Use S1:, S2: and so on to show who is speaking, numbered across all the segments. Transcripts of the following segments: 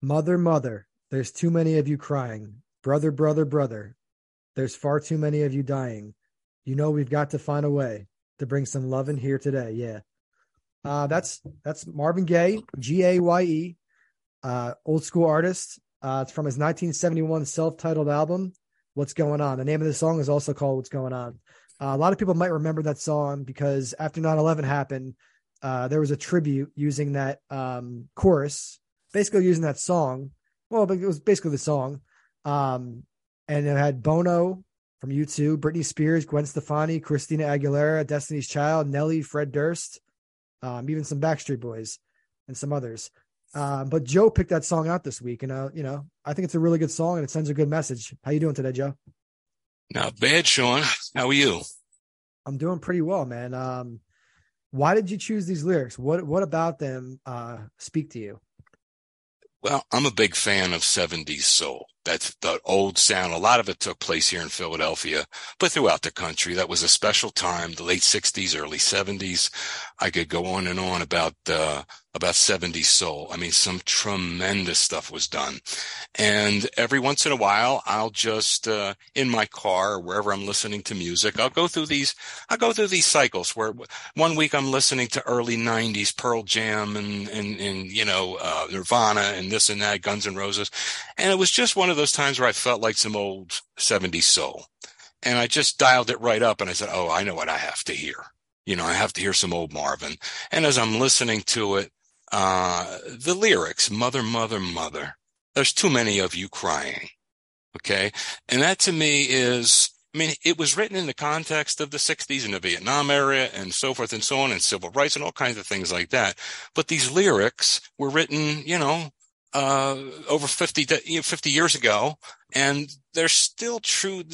S1: Mother, mother, there's too many of you crying. Brother, brother, brother, there's far too many of you dying. You know we've got to find a way to bring some love in here today. Yeah. Uh, that's that's Marvin Gaye, G A Y E, uh, old school artist. Uh, it's from his 1971 self-titled album, "What's Going On." The name of the song is also called "What's Going On." Uh, a lot of people might remember that song because after 9/11 happened, uh, there was a tribute using that um, chorus, basically using that song. Well, but it was basically the song, um, and it had Bono from U2, Britney Spears, Gwen Stefani, Christina Aguilera, Destiny's Child, Nelly, Fred Durst, um, even some Backstreet Boys, and some others. Um, but Joe picked that song out this week, and uh, you know, I think it's a really good song and it sends a good message. How you doing today, Joe?
S2: Not bad, Sean. How are you?
S1: I'm doing pretty well, man. Um, why did you choose these lyrics? What what about them uh, speak to you?
S2: Well, I'm a big fan of 70s soul. That's the old sound. A lot of it took place here in Philadelphia, but throughout the country. That was a special time, the late 60s, early 70s. I could go on and on about uh, about 70s soul. I mean, some tremendous stuff was done. And every once in a while, I'll just, uh, in my car or wherever I'm listening to music, I'll go through these, I'll go through these cycles where one week I'm listening to early 90s Pearl Jam and, and, and you know, uh, Nirvana and this and that, Guns N' Roses. And it was just one of those times where I felt like some old 70s soul. And I just dialed it right up and I said, Oh, I know what I have to hear. You know, I have to hear some old Marvin. And as I'm listening to it, uh, the lyrics, mother, mother, mother. There's too many of you crying. Okay. And that to me is, I mean, it was written in the context of the 60s and the Vietnam era and so forth and so on and civil rights and all kinds of things like that. But these lyrics were written, you know, uh, over 50, 50 years ago, and they're still true.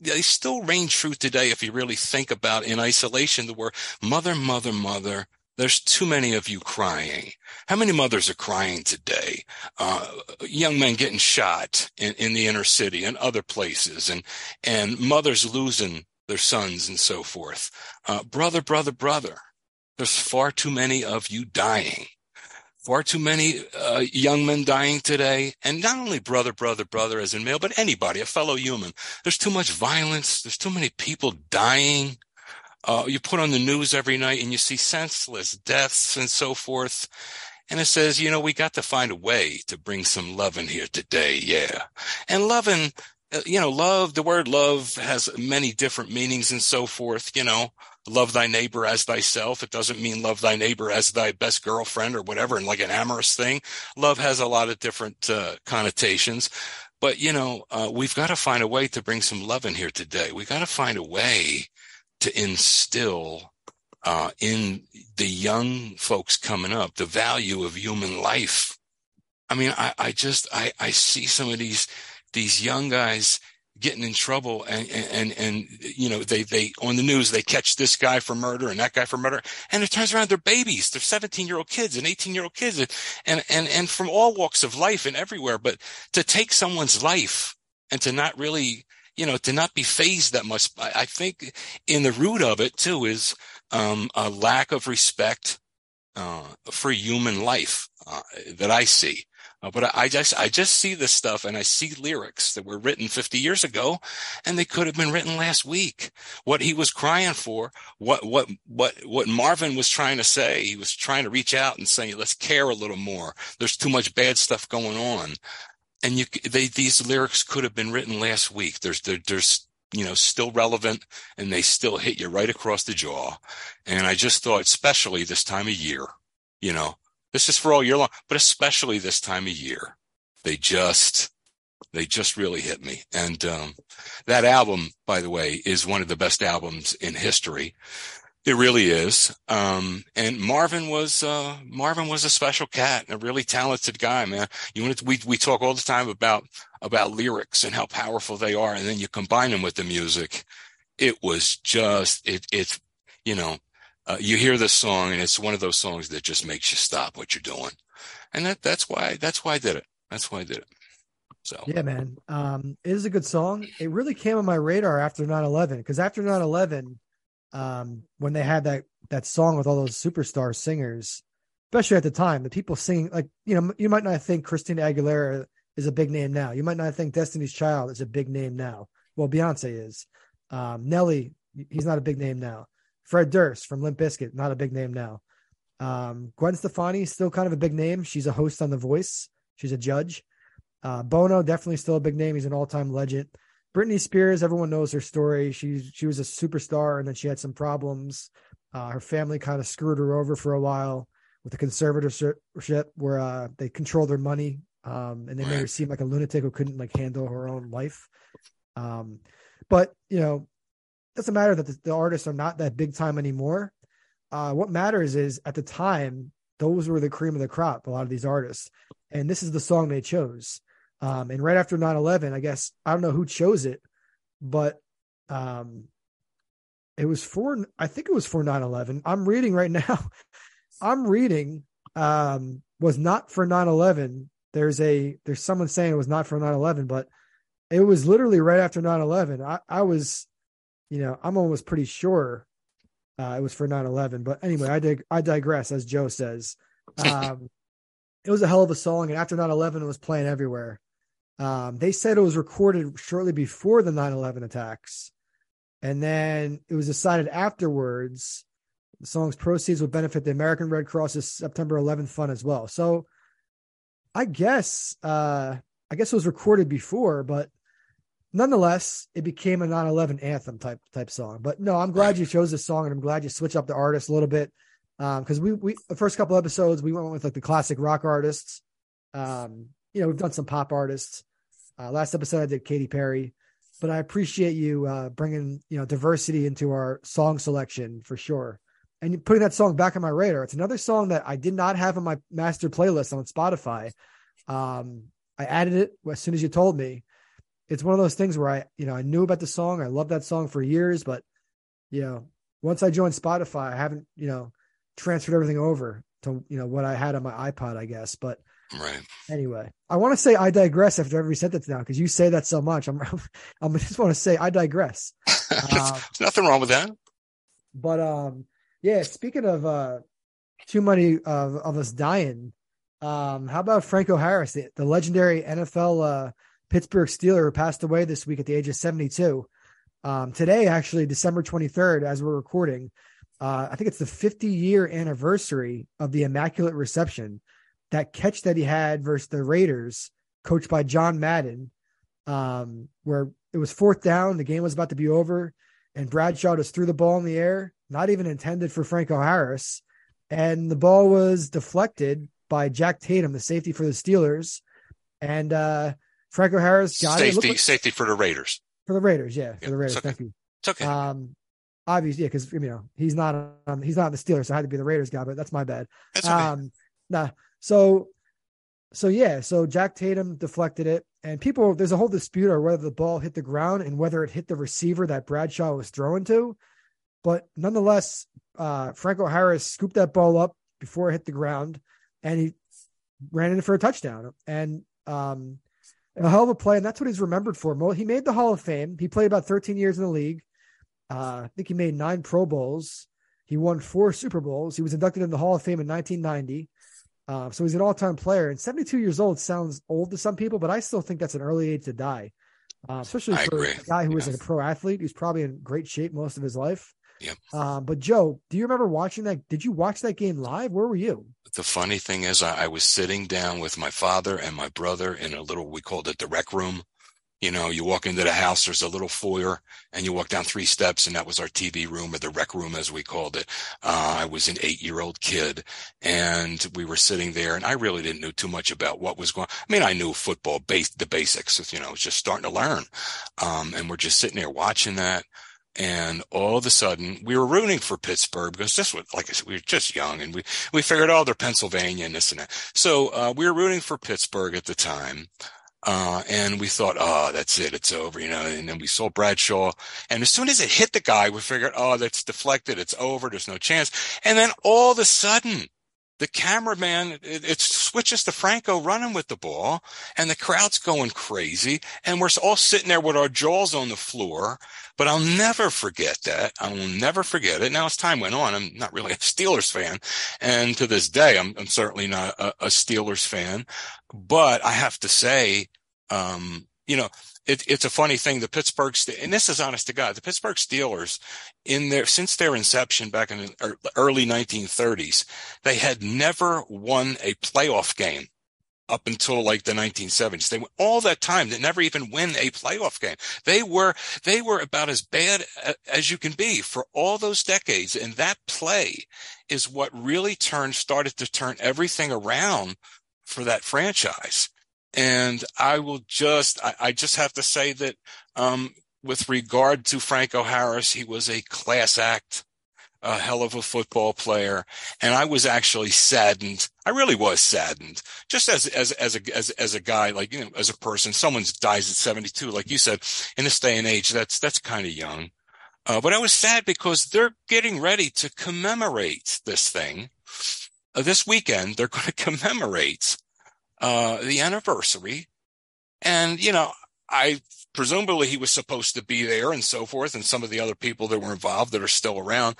S2: They still reign true today if you really think about in isolation the word mother, mother, mother, there's too many of you crying. How many mothers are crying today? Uh, young men getting shot in, in the inner city and other places and, and mothers losing their sons and so forth. Uh, brother, brother, brother. There's far too many of you dying. Far too many uh, young men dying today. And not only brother, brother, brother as in male, but anybody, a fellow human. There's too much violence. There's too many people dying. Uh, you put on the news every night and you see senseless deaths and so forth. And it says, you know, we got to find a way to bring some love in here today. Yeah. And loving, uh, you know, love, the word love has many different meanings and so forth, you know, love thy neighbor as thyself. It doesn't mean love thy neighbor as thy best girlfriend or whatever. And like an amorous thing, love has a lot of different uh, connotations. But, you know, uh, we've got to find a way to bring some love in here today. We've got to find a way to instill uh, in the young folks coming up the value of human life. I mean, I, I just I, I see some of these these young guys getting in trouble and, and, and, you know, they, they, on the news, they catch this guy for murder and that guy for murder. And it turns around they're babies. They're 17 year old kids and 18 year old kids and, and, and from all walks of life and everywhere. But to take someone's life and to not really you know, to not be phased that much. I, I think in the root of it too is um, a lack of respect uh, for human life uh, that I see. Uh, but I, I, just I just see this stuff and I see lyrics that were written 50 years ago, and they could have been written last week. What he was crying for, what what what what Marvin was trying to say, he was trying to reach out and say, let's care a little more. There's too much bad stuff going on and you they these lyrics could have been written last week. There's there, there's you know still relevant and they still hit you right across the jaw. And I just thought, especially this time of year, you know, this is for all year long, but especially this time of year, they just they just really hit me. And um, that album, by the way, is one of the best albums in history. It really is. Um, and Marvin was, uh, Marvin was a special cat and a really talented guy, man. You want to, we, we talk all the time about, about lyrics and how powerful they are. And then you combine them with the music. It was just, it, it's, you know, uh, you hear this song and it's one of those songs that just makes you stop what you're doing. And that, that's why, that's why I did it. That's why I did it. So
S1: yeah, man. Um, it is a good song. It really came on my radar after 9-11 because after 9-11, um, when they had that that song with all those superstar singers, especially at the time, the people singing like you know you might not think Christina Aguilera is a big name now. You might not think Destiny's Child is a big name now. Well, Beyonce is. Um, Nelly, he's not a big name now. Fred Durst from Limp Bizkit, not a big name now. Um, Gwen Stefani still kind of a big name. She's a host on The Voice. She's a judge. Uh, Bono definitely still a big name. He's an all-time legend. Britney Spears, everyone knows her story. She she was a superstar, and then she had some problems. Uh, her family kind of screwed her over for a while with the conservatorship, where uh, they controlled her money, um, and they made her seem like a lunatic who couldn't like handle her own life. Um, but you know, doesn't matter that the, the, artists are not that big time anymore. Uh, what matters is at the time, those were the cream of the crop. A lot of these artists, and this is the song they chose. Um, and right after 9-11, I guess I don't know who chose it, but um, it was for I think it was for 9-11. I'm reading right now. I'm reading um, was not for 9-11. There's a there's someone saying it was not for 9-11, but it was literally right after 9-11. I, I was, you know, I'm almost pretty sure uh, it was for 9-11. But anyway, I dig I digress, as Joe says. Um, it was a hell of a song, and after 9-11, it was playing everywhere. Um, they said it was recorded shortly before the 9-11 attacks. And then it was decided afterwards the song's proceeds would benefit the American Red Cross's September 11th fund as well. So I guess uh, I guess it was recorded before, but nonetheless, it became a 9/11 anthem type type song. But no, I'm glad you chose this song, and I'm glad you switched up the artist a little bit because um, we we the first couple episodes we went with like the classic rock artists. Um, you know, we've done some pop artists. Uh, last episode I did Katy Perry, but I appreciate you uh, bringing you know diversity into our song selection for sure, and putting that song back on my radar. It's another song that I did not have on my master playlist on Spotify. Um, I added it as soon as you told me. It's one of those things where I you know I knew about the song. I loved that song for years, but you know once I joined Spotify, I haven't you know transferred everything over to you know what I had on my iPod, I guess, but
S2: Right.
S1: Anyway, I want to say I digress after every sentence now because you say that so much. I'm, I'm just want to say I digress.
S2: There's nothing wrong with that.
S1: But um, yeah. Speaking of uh, too many of, of us dying, um, how about Franco Harris, the, the legendary NFL uh, Pittsburgh Steeler, who passed away this week at the age of 72. Um, today, actually, December 23rd, as we're recording, uh, I think it's the 50 year anniversary of the Immaculate Reception that catch that he had versus the Raiders, coached by John Madden, um, where it was fourth down, the game was about to be over, and Bradshaw just threw the ball in the air, not even intended for Franco Harris, and the ball was deflected by Jack Tatum, the safety for the Steelers, and uh, Franco Harris got
S2: safety,
S1: it.
S2: Like, safety for the Raiders.
S1: For the Raiders, yeah, for
S2: yeah,
S1: the Raiders.
S2: okay.
S1: Thank you.
S2: It's okay.
S1: Um, obviously, yeah, because you know he's not um, he's not on the Steelers, so I had to be the Raiders guy, but that's my bad.
S2: That's okay.
S1: Um, nah, so, so yeah, so Jack Tatum deflected it, and people there's a whole dispute over whether the ball hit the ground and whether it hit the receiver that Bradshaw was throwing to, but nonetheless, uh, Franco Harris scooped that ball up before it hit the ground, and he ran in for a touchdown, and um, a hell of a play, and that's what he's remembered for. He made the Hall of Fame. He played about 13 years in the league. Uh, I think he made nine Pro Bowls. He won four Super Bowls. He was inducted in the Hall of Fame in 1990. Uh, so he's an all-time player, and 72 years old sounds old to some people, but I still think that's an early age to die, uh, especially
S2: I
S1: for
S2: agree.
S1: a guy who
S2: Yeah.
S1: was like a pro athlete who's probably in great shape most of his life.
S2: Yep.
S1: Um, but Joe, do you remember watching that? Did you watch that game live? Where were you?
S2: The funny thing is, I, I was sitting down with my father and my brother in a little, we called it the rec room. You know, you walk into the house, there's a little foyer, and you walk down three steps, and that was our TV room or the rec room, as we called it. Uh, I was an eight year old kid, and we were sitting there, and I really didn't know too much about what was going I mean, I knew football, base, the basics, you know, I was just starting to learn. Um, and we're just sitting there watching that. And all of a sudden, we were rooting for Pittsburgh because this was, like I said, we were just young and we, we figured, oh, they're Pennsylvania and this and that. So, uh, we were rooting for Pittsburgh at the time. Uh, and we thought, oh, that's it. It's over, you know, and then we saw Bradshaw. And as soon as it hit the guy, we figured, oh, that's deflected. It's over. There's no chance. And then all of a sudden, the cameraman, it, it's switches to Franco running with the ball and the crowd's going crazy and we're all sitting there with our jaws on the floor. But I'll never forget that. I will never forget it. Now as time went on, I'm not really a Steelers fan. And to this day, I'm, I'm certainly not a, a, Steelers fan, but I have to say, um, you know, it, it's a funny thing. The Pittsburgh, and this is honest to God, the Pittsburgh Steelers in their, since their inception back in the early 1930s, they had never won a playoff game up until like the 1970s. They went all that time. They never even win a playoff game. They were, they were about as bad as you can be for all those decades. And that play is what really turned, started to turn everything around for that franchise. And I will just, I, I just have to say that, um, with regard to Franco Harris, he was a class act, a hell of a football player. And I was actually saddened. I really was saddened just as, as, as a, as, as a guy, like, you know, as a person, someone dies at 72, like you said, in this day and age, that's, that's kind of young. Uh, but I was sad because they're getting ready to commemorate this thing. Uh, this weekend, they're going to commemorate uh, the anniversary. And, you know, I presumably he was supposed to be there and so forth. And some of the other people that were involved that are still around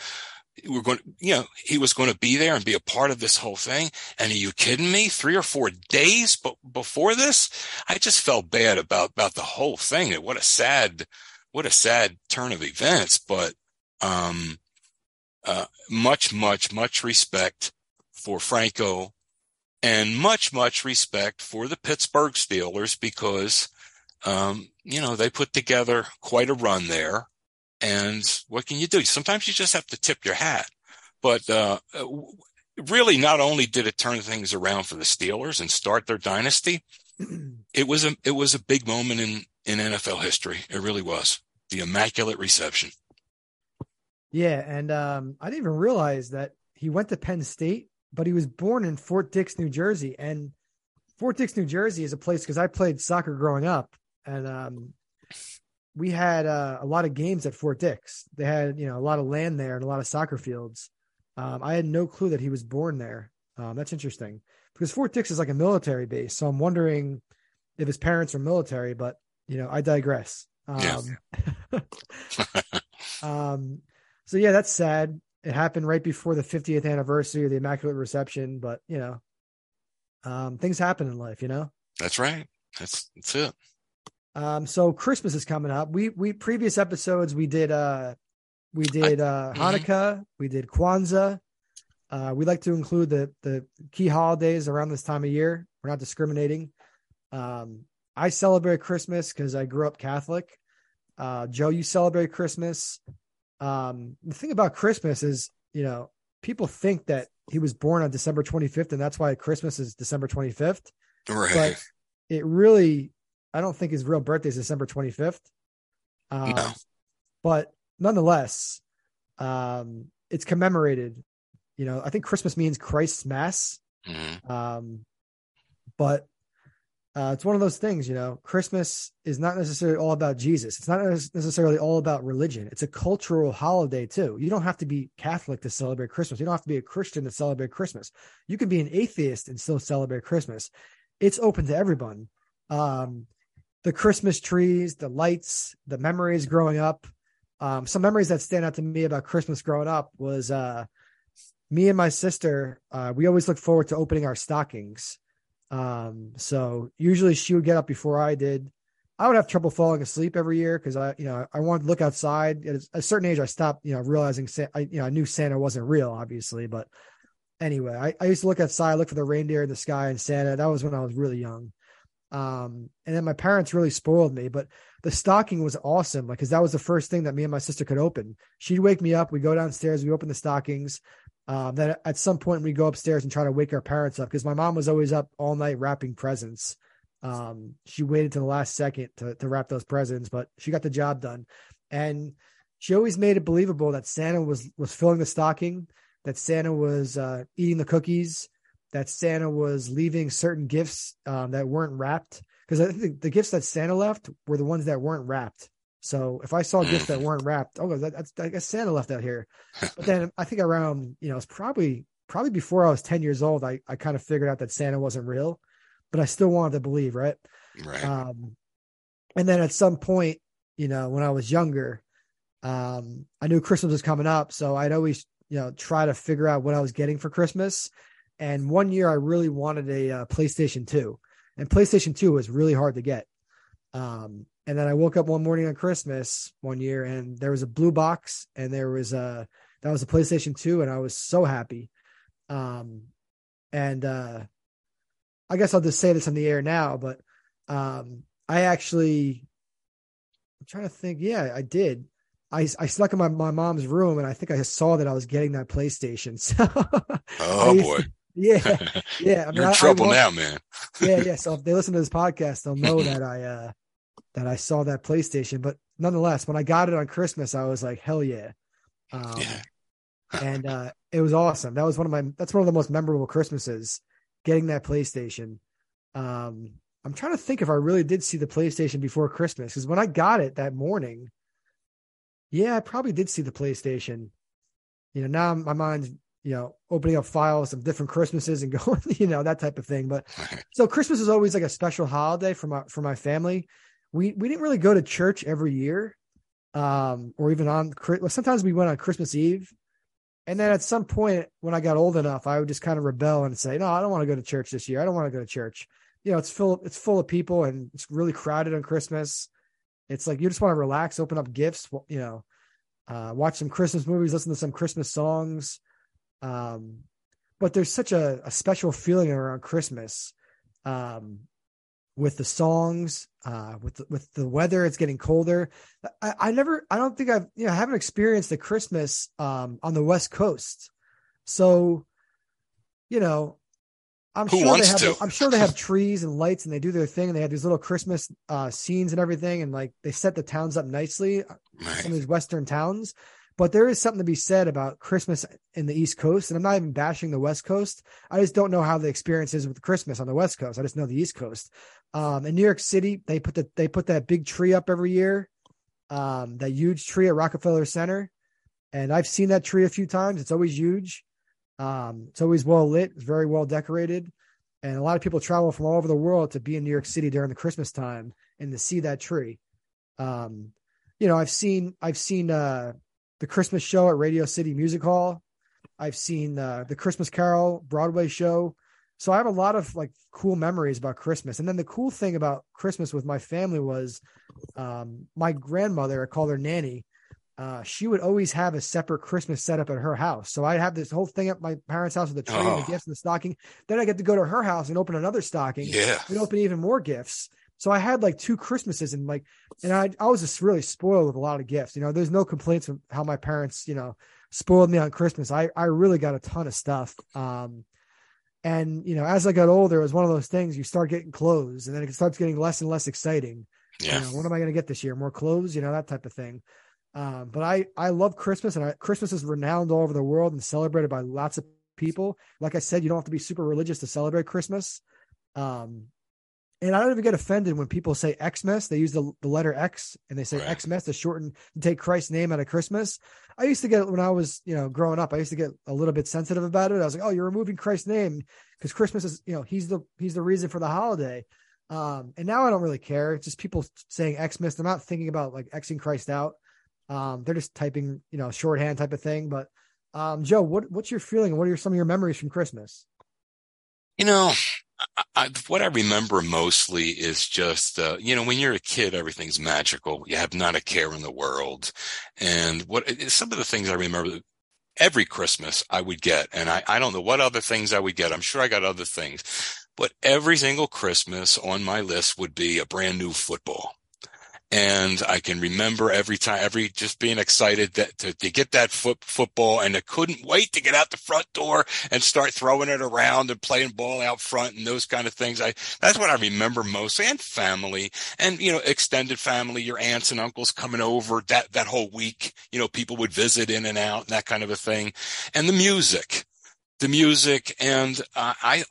S2: were going you know, he was going to be there and be a part of this whole thing. And are you kidding me? Three or four days b- before this, I just felt bad about, about the whole thing. What a sad, what a sad turn of events. But, um, uh, much, much, much respect for Franco and much, much respect for the Pittsburgh Steelers because, um, you know, they put together quite a run there. And what can you do? Sometimes you just have to tip your hat. But, uh, really not only did it turn things around for the Steelers and start their dynasty, it was a, it was a big moment in, in NFL history. It really was the immaculate reception.
S1: Yeah. And, um, I didn't even realize that he went to Penn State but he was born in Fort Dix, New Jersey. And Fort Dix, New Jersey is a place because I played soccer growing up. And um, we had uh, a lot of games at Fort Dix. They had, you know, a lot of land there and a lot of soccer fields. Um, I had no clue that he was born there. Um, that's interesting because Fort Dix is like a military base. So I'm wondering if his parents are military, but, you know, I digress. Um, yeah. um, so yeah, that's sad it happened right before the 50th anniversary of the Immaculate Reception, but you know, um, things happen in life, you know.
S2: That's right. That's that's it.
S1: Um, so Christmas is coming up. We we previous episodes we did uh we did uh mm-hmm. Hanukkah, we did Kwanzaa. Uh, we like to include the the key holidays around this time of year. We're not discriminating. Um, I celebrate Christmas because I grew up Catholic. Uh, Joe, you celebrate Christmas. Um, the thing about Christmas is, you know, people think that he was born on December 25th, and that's why Christmas is December 25th.
S2: Right. But
S1: it really, I don't think his real birthday is December 25th. Um, no. But nonetheless, um, it's commemorated. You know, I think Christmas means Christ's Mass. Mm-hmm. Um, but uh, it's one of those things, you know, Christmas is not necessarily all about Jesus. It's not necessarily all about religion. It's a cultural holiday too. You don't have to be Catholic to celebrate Christmas. You don't have to be a Christian to celebrate Christmas. You can be an atheist and still celebrate Christmas. It's open to everyone. Um, the Christmas trees, the lights, the memories growing up. Um, some memories that stand out to me about Christmas growing up was uh, me and my sister. Uh, we always look forward to opening our stockings um, so usually she would get up before I did. I would have trouble falling asleep every year because I, you know, I wanted to look outside. At a certain age, I stopped, you know, realizing, I, you know, I knew Santa wasn't real, obviously. But anyway, I, I used to look outside, look for the reindeer in the sky and Santa. That was when I was really young. Um, and then my parents really spoiled me, but the stocking was awesome. Like, cause that was the first thing that me and my sister could open. She'd wake me up. We go downstairs, we open the stockings. Um, then at some point we go upstairs and try to wake our parents up because my mom was always up all night wrapping presents. Um, she waited to the last second to, to wrap those presents, but she got the job done. And she always made it believable that Santa was was filling the stocking, that Santa was uh, eating the cookies, that Santa was leaving certain gifts um, that weren't wrapped. Because I think the gifts that Santa left were the ones that weren't wrapped. So if I saw gifts that weren't wrapped, oh, that, that's I guess Santa left out here. But then I think around, you know, it's probably probably before I was 10 years old, I, I kind of figured out that Santa wasn't real, but I still wanted to believe, right?
S2: Right.
S1: Um, and then at some point, you know, when I was younger, um, I knew Christmas was coming up. So I'd always, you know, try to figure out what I was getting for Christmas. And one year I really wanted a uh, PlayStation 2, and PlayStation 2 was really hard to get. Um, and then I woke up one morning on Christmas one year and there was a blue box and there was a, that was a PlayStation 2 and I was so happy. Um, and, uh, I guess I'll just say this on the air now, but, um, I actually, I'm trying to think. Yeah, I did. I, I snuck in my, my mom's room and I think I saw that I was getting that PlayStation.
S2: So oh boy.
S1: To, yeah. Yeah.
S2: I mean, You're in I, trouble I now, man.
S1: yeah. Yeah. So if they listen to this podcast, they'll know that I, uh, that I saw that PlayStation. But nonetheless, when I got it on Christmas, I was like, hell yeah. Um, yeah. and uh, it was awesome. That was one of my that's one of the most memorable Christmases, getting that PlayStation. Um, I'm trying to think if I really did see the PlayStation before Christmas because when I got it that morning, yeah, I probably did see the PlayStation. You know, now my mind's you know opening up files of different Christmases and going, you know, that type of thing. But so Christmas is always like a special holiday for my for my family we we didn't really go to church every year, um, or even on sometimes we went on Christmas Eve, and then at some point when I got old enough, I would just kind of rebel and say, no, I don't want to go to church this year. I don't want to go to church. You know, it's full it's full of people and it's really crowded on Christmas. It's like you just want to relax, open up gifts, you know, uh, watch some Christmas movies, listen to some Christmas songs. Um, but there's such a, a special feeling around Christmas. Um, with the songs, uh, with the, with the weather. It's getting colder. I, I never, I don't think I've, you know, I haven't experienced the Christmas um, on the West Coast. So, you know, I'm
S2: Who
S1: sure
S2: they
S1: have,
S2: to?
S1: I'm sure they have trees and lights and they do their thing and they have these little Christmas uh, scenes and everything and like they set the towns up nicely. Uh,
S2: right.
S1: Some of these Western towns, but there is something to be said about Christmas in the East Coast. And I'm not even bashing the West Coast. I just don't know how the experience is with Christmas on the West Coast. I just know the East Coast. Um, in New York City, they put the they put that big tree up every year, um, that huge tree at Rockefeller Center, and I've seen that tree a few times. It's always huge. Um, it's always well lit. It's very well decorated, and a lot of people travel from all over the world to be in New York City during the Christmas time and to see that tree. Um, you know, I've seen I've seen uh, the Christmas show at Radio City Music Hall. I've seen uh, the Christmas Carol Broadway show. So I have a lot of like cool memories about Christmas. And then the cool thing about Christmas with my family was um, my grandmother, I call her Nanny. Uh, she would always have a separate Christmas setup at her house. So I'd have this whole thing at my parents' house with the tree oh. and the gifts and the stocking. Then I get to go to her house and open another stocking.
S2: Yeah.
S1: And open even more gifts. So I had like two Christmases and like, and I, I was just really spoiled with a lot of gifts. You know, there's no complaints from how my parents, you know, spoiled me on Christmas. I, I really got a ton of stuff. Um, and you know, as I got older, it was one of those things you start getting clothes, and then it starts getting less and less exciting.
S2: Yeah.
S1: You know, what am I going to get this year? More clothes, you know, that type of thing. Um, but I I love Christmas, and I, Christmas is renowned all over the world and celebrated by lots of people. Like I said, you don't have to be super religious to celebrate Christmas. Um, and I don't even get offended when people say Xmas. They use the, the letter X and they say right. Xmas to shorten to take Christ's name out of Christmas. I used to get when I was, you know, growing up, I used to get a little bit sensitive about it. I was like, oh, you're removing Christ's name because Christmas is, you know, he's the he's the reason for the holiday. Um, and now I don't really care. It's just people saying Xmas. They're not thinking about like Xing Christ out. Um, they're just typing, you know, shorthand type of thing. But um, Joe, what what's your feeling? What are your, some of your memories from Christmas?
S2: You know, I, what I remember mostly is just, uh, you know, when you're a kid, everything's magical. You have not a care in the world. And what some of the things I remember every Christmas I would get, and I, I don't know what other things I would get. I'm sure I got other things, but every single Christmas on my list would be a brand new football. And I can remember every time, every just being excited that to, to get that foot, football and I couldn't wait to get out the front door and start throwing it around and playing ball out front and those kind of things. I, that's what I remember most, and family and, you know, extended family, your aunts and uncles coming over that, that whole week, you know, people would visit in and out and that kind of a thing. And the music, the music. And uh, I,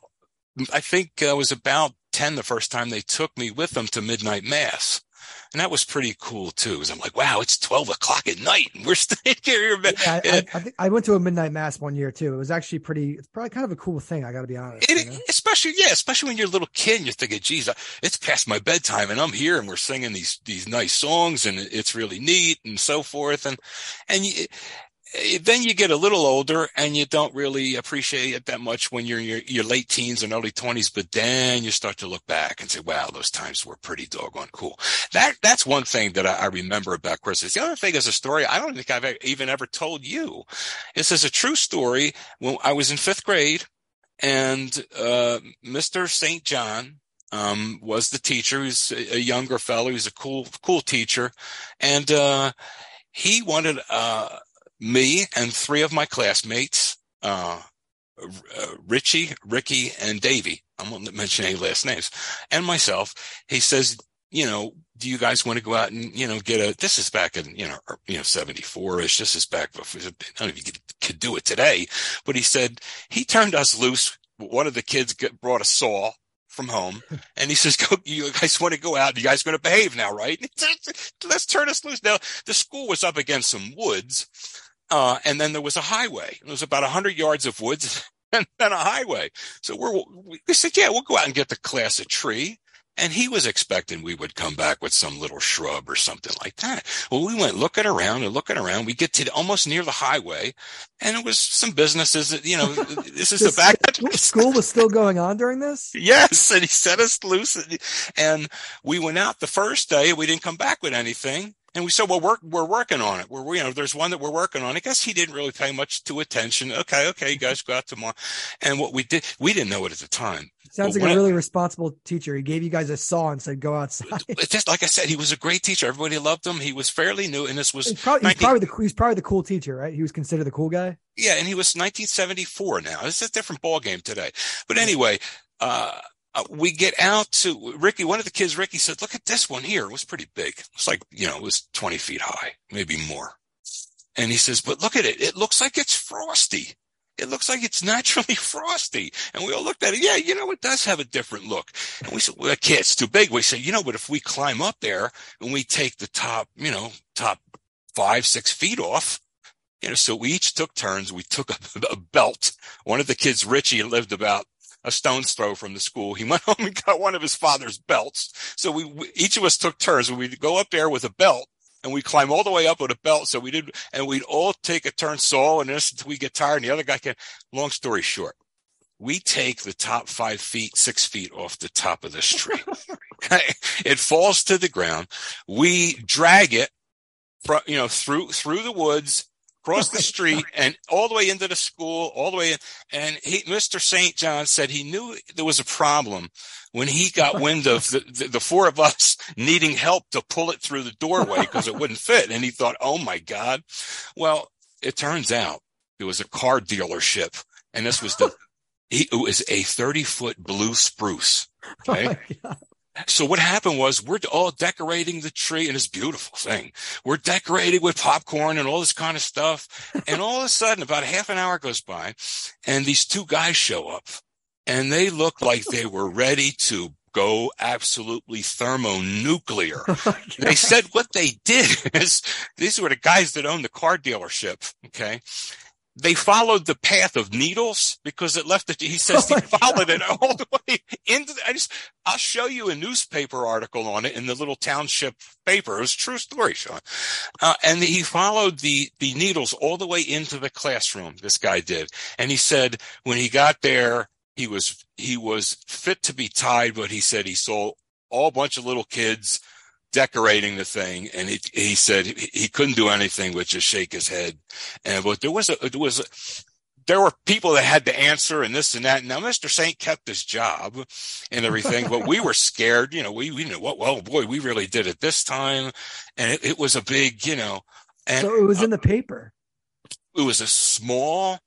S2: I think I was about 10 the first time they took me with them to midnight mass And that was pretty cool too. Cause I'm like, wow, it's 12 o'clock at night and we're staying here.
S1: Yeah, I, I, I, think I went to a midnight mass one year too. It was actually pretty, it's probably kind of a cool thing. I got to be honest.
S2: It, you know? Especially, yeah, especially when you're a little kid and you're thinking, geez, it's past my bedtime and I'm here and we're singing these, these nice songs and it's really neat and so forth. And, and you, then you get a little older and you don't really appreciate it that much when you're in your, your late teens and early twenties. But then you start to look back and say, wow, those times were pretty doggone cool. That, that's one thing that I, I remember about Christmas. The other thing is a story I don't think I've even ever told you. This is a true story. When I was in fifth grade and, uh, Mr. St. John, um, was the teacher. He's a younger fellow. He's a cool, cool teacher. And, uh, he wanted, uh, me and three of my classmates, uh, uh, Richie, Ricky, and Davy. I won't mention any last names, and myself. He says, you know, do you guys want to go out and you know get a? This is back in you know you know seventy four ish. This is back before. I don't know if you could, could do it today, but he said he turned us loose. One of the kids get, brought a saw from home. And he says, go, you guys want to go out. You guys going to behave now, right? Let's turn us loose. Now, the school was up against some woods. Uh, and then there was a highway. It was about 100 yards of woods and then a highway. So we're, we said, yeah, we'll go out and get the class a tree. And he was expecting we would come back with some little shrub or something like that. Well, we went looking around and looking around. We get to almost near the highway and it was some businesses that, you know, this is the back.
S1: School was still going on during this?
S2: Yes. And he set us loose and we went out the first day. We didn't come back with anything. And we said, well, we're, we're working on it. We're, you know, there's one that we're working on. I guess he didn't really pay much to attention. Okay. Okay. You guys go out tomorrow. And what we did, we didn't know it at the time.
S1: Sounds like a really responsible teacher. He gave you guys a saw and said, go outside.
S2: Just like I said, he was a great teacher. Everybody loved him. He was fairly new. And this was,
S1: he's probably, 19- he's probably the, he's probably the cool teacher, right? He was considered the cool guy.
S2: Yeah. And he was 1974 now. It's a different ball game today. But anyway, uh, uh, we get out to Ricky. One of the kids, Ricky said, look at this one here. It was pretty big. It's like, you know, it was 20 feet high, maybe more. And he says, but look at it. It looks like it's frosty. It looks like it's naturally frosty. And we all looked at it. Yeah, you know, it does have a different look. And we said, well, okay, it's too big. We said, you know, but if we climb up there and we take the top, you know, top five, six feet off, you know, so we each took turns. We took a, a belt. One of the kids, Richie, lived about a stone's throw from the school. He went home and got one of his father's belts. So we, we each of us took turns. We'd go up there with a belt and we climb all the way up with a belt. So we did, and we'd all take a turn saw and this until we get tired. And the other guy can, long story short, we take the top five feet, six feet off the top of this tree. okay. It falls to the ground. We drag it, you know, through, through the woods across the street and all the way into the school, all the way in. And he, Mr. St. John said he knew there was a problem when he got wind of the, the, the four of us needing help to pull it through the doorway because it wouldn't fit. And he thought, oh my God. Well, it turns out it was a car dealership and this was the, he, it was a 30 foot blue spruce. Oh okay. Oh so what happened was we're all decorating the tree and it's beautiful thing. We're decorating with popcorn and all this kind of stuff. And all of a sudden about half an hour goes by and these two guys show up and they look like they were ready to go absolutely thermonuclear. Oh they said what they did is these were the guys that owned the car dealership. Okay they followed the path of needles because it left it. He says oh he followed God. it all the way into. The, I just, I'll show you a newspaper article on it in the little township paper. It was true story, Sean. Uh, and he followed the the needles all the way into the classroom. This guy did, and he said when he got there, he was he was fit to be tied, but he said he saw all bunch of little kids decorating the thing, and he he said he, he couldn't do anything but just shake his head. And but there was a there was a, there were people that had to answer and this and that. Now, Mr. Saint kept his job and everything, but we were scared. You know, we, we knew what, well, boy, we really did it this time. And it, it was a big, you know, and
S1: so it was uh, in the paper.
S2: It was a small,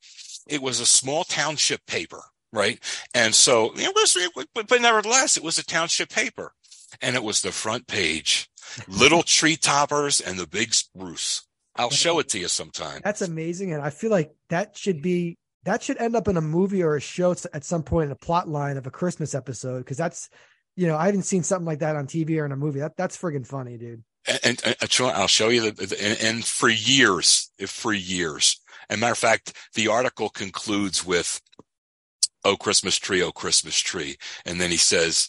S2: it was a small township paper. Right. And so it was, it, but, but nevertheless, it was a township paper and it was the front page, little tree toppers and the big spruce. I'll show it to you sometime.
S1: That's amazing, and I feel like that should be that should end up in a movie or a show at some point in a plot line of a Christmas episode because that's you know, I haven't seen something like that on TV or in a movie. That that's friggin' funny, dude.
S2: And, and, and uh, I'll show you the, and, and for years, if for years, and matter of fact, the article concludes with, "Oh Christmas tree, oh Christmas tree," and then he says,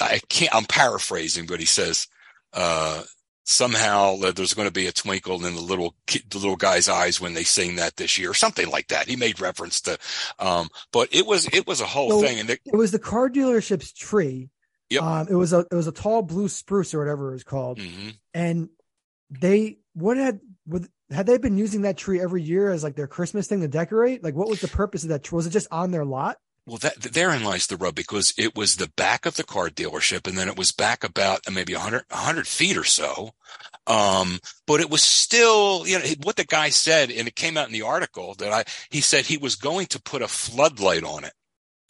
S2: "I can't." I'm paraphrasing, but he says, uh, somehow there's going to be a twinkle in the little the little guy's eyes when they sing that this year, or something like that. He made reference to, um, but it was it was a whole so thing, and
S1: it, it was the car dealership's tree. Yep. Um, it was a it was a tall blue spruce or whatever it was called, mm-hmm. and they what had with had they been using that tree every year as like their Christmas thing to decorate? Like, what was the purpose of that tree? Was it just on their lot?
S2: Well, that therein lies the rub because it was the back of the car dealership, and then it was back about uh, maybe 100, 100 feet or so. Um, but it was still, you know, what the guy said, and it came out in the article that I, he said he was going to put a floodlight on it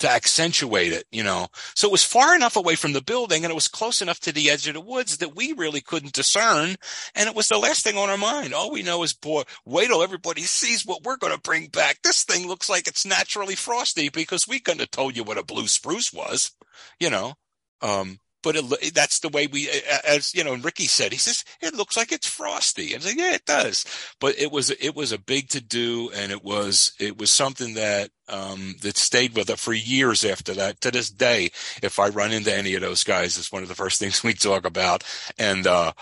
S2: to accentuate it, you know. So it was far enough away from the building and it was close enough to the edge of the woods that we really couldn't discern. And it was the last thing on our mind. All we know is, boy, wait till everybody sees what we're going to bring back. This thing looks like it's naturally frosty because we couldn't have told you what a blue spruce was, you know. Um, but it, that's the way we, as you know, and Ricky said, he says it looks like it's frosty. I was like, yeah, it does. But it was it was a big to do, and it was it was something that um, that stayed with us for years after that. To this day, if I run into any of those guys, it's one of the first things we talk about. And uh,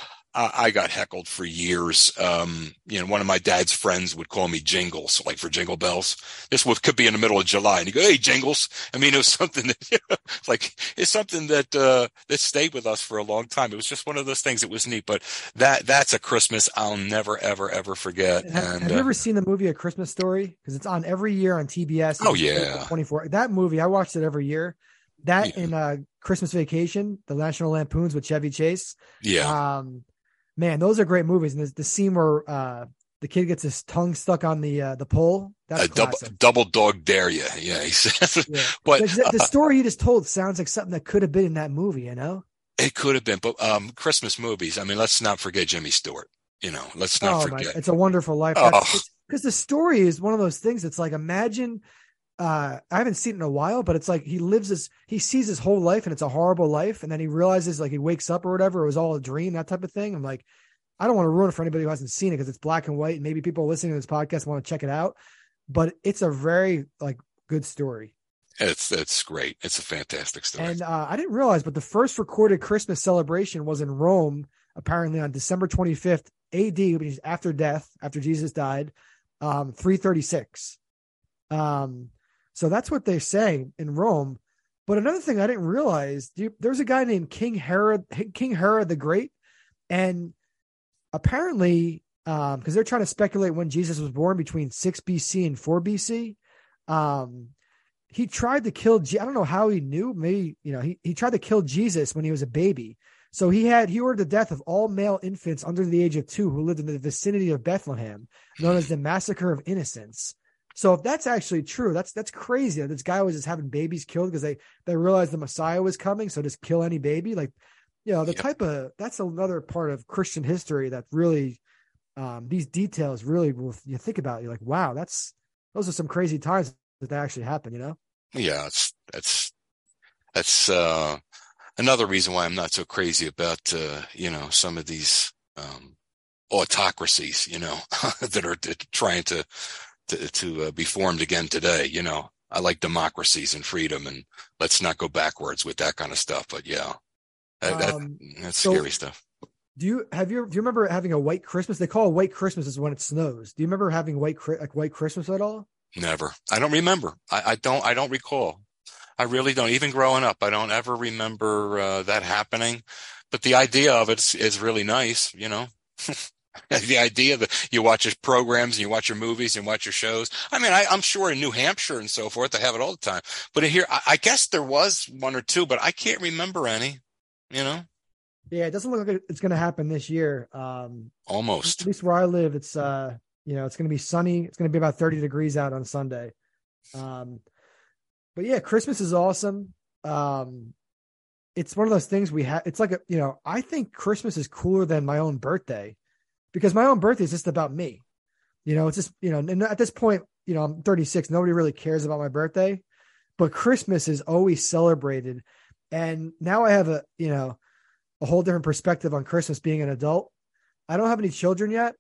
S2: I got heckled for years. Um, you know, one of my dad's friends would call me Jingles, like for Jingle Bells. This would, could be in the middle of July, and he go, "Hey, Jingles." I mean, it was something that, you know, like, it's something that uh, that stayed with us for a long time. It was just one of those things. It was neat, but that that's a Christmas I'll never, ever, ever forget.
S1: Have, and, have you uh, ever seen the movie A Christmas Story? Because it's on every year on TBS.
S2: Oh yeah,
S1: twenty four. That movie, I watched it every year. That yeah. in uh, Christmas Vacation, the National Lampoons with Chevy Chase.
S2: Yeah.
S1: Um, man, those are great movies. And the, the scene where uh, the kid gets his tongue stuck on the uh, the pole. That's a
S2: double, double dog dare you. Yeah, he says. Yeah. But
S1: the, the, story he just told sounds like something that could have been in that movie. You know,
S2: it could have been. But um, Christmas movies. I mean, let's not forget Jimmy Stewart. You know, let's not oh, forget. My,
S1: it's a Wonderful Life. Because oh. the story is one of those things. It's like imagine. Uh, I haven't seen it in a while, but it's like he lives this, he sees his whole life and it's a horrible life. And then he realizes like he wakes up or whatever, it was all a dream, that type of thing. I'm like, I don't want to ruin it for anybody who hasn't seen it because it's black and white, and maybe people listening to this podcast want to check it out. But it's a very like good story.
S2: It's it's great. It's a fantastic story.
S1: And uh, I didn't realize, but the first recorded Christmas celebration was in Rome, apparently on December 25th AD, which is after death, after Jesus died, um, 336. Um, so that's what they say in Rome. But another thing I didn't realize, there's a guy named King Herod, King Herod the Great, and apparently, because um, they're trying to speculate when Jesus was born between 6 BC and 4 BC. Um, he tried to kill, I don't know how he knew, maybe, you know, he, he tried to kill Jesus when he was a baby. So he had, he ordered the death of all male infants under the age of two who lived in the vicinity of Bethlehem, known as the Massacre of Innocents. So if that's actually true, that's that's crazy. This guy was just having babies killed because they they realized the Messiah was coming, so just kill any baby. Like you know the yep. type of that's another part of christian history that really um, these details really will you think about It, you're like wow that's those are some crazy times that that actually happened you know
S2: yeah it's that's that's uh another reason why i'm not so crazy about uh you know some of these um autocracies you know that are trying to to, to uh, be formed again today you know i like democracies and freedom and let's not go backwards with that kind of stuff but yeah that, um, that's so scary stuff.
S1: Do you have you do you remember having a white Christmas? They call a white Christmas is when it snows. Do you remember having white like white Christmas at all?
S2: Never. I don't remember. I, I don't. I don't recall. I really don't. Even growing up, I don't ever remember uh, that happening. But the idea of it is, is really nice. You know. the idea that you watch your programs and you watch your movies and watch your shows. I mean, I, am sure in New Hampshire and so forth, they have it all the time. But here, I, I guess there was one or two, but I can't remember any you know?
S1: Yeah, it doesn't look like it's going to happen this year. Um,
S2: Almost.
S1: At least where I live, it's uh, you know, it's going to be sunny. It's going to be about 30 degrees out on Sunday. Um, but yeah, Christmas is awesome. Um, it's one of those things we have. It's like a, you know, I think Christmas is cooler than my own birthday because my own birthday is just about me. You know, it's just you know, and at this point, you know, I'm 36. Nobody really cares about my birthday, but Christmas is always celebrated And now I have a, you know, a whole different perspective on Christmas being an adult. I don't have any children yet,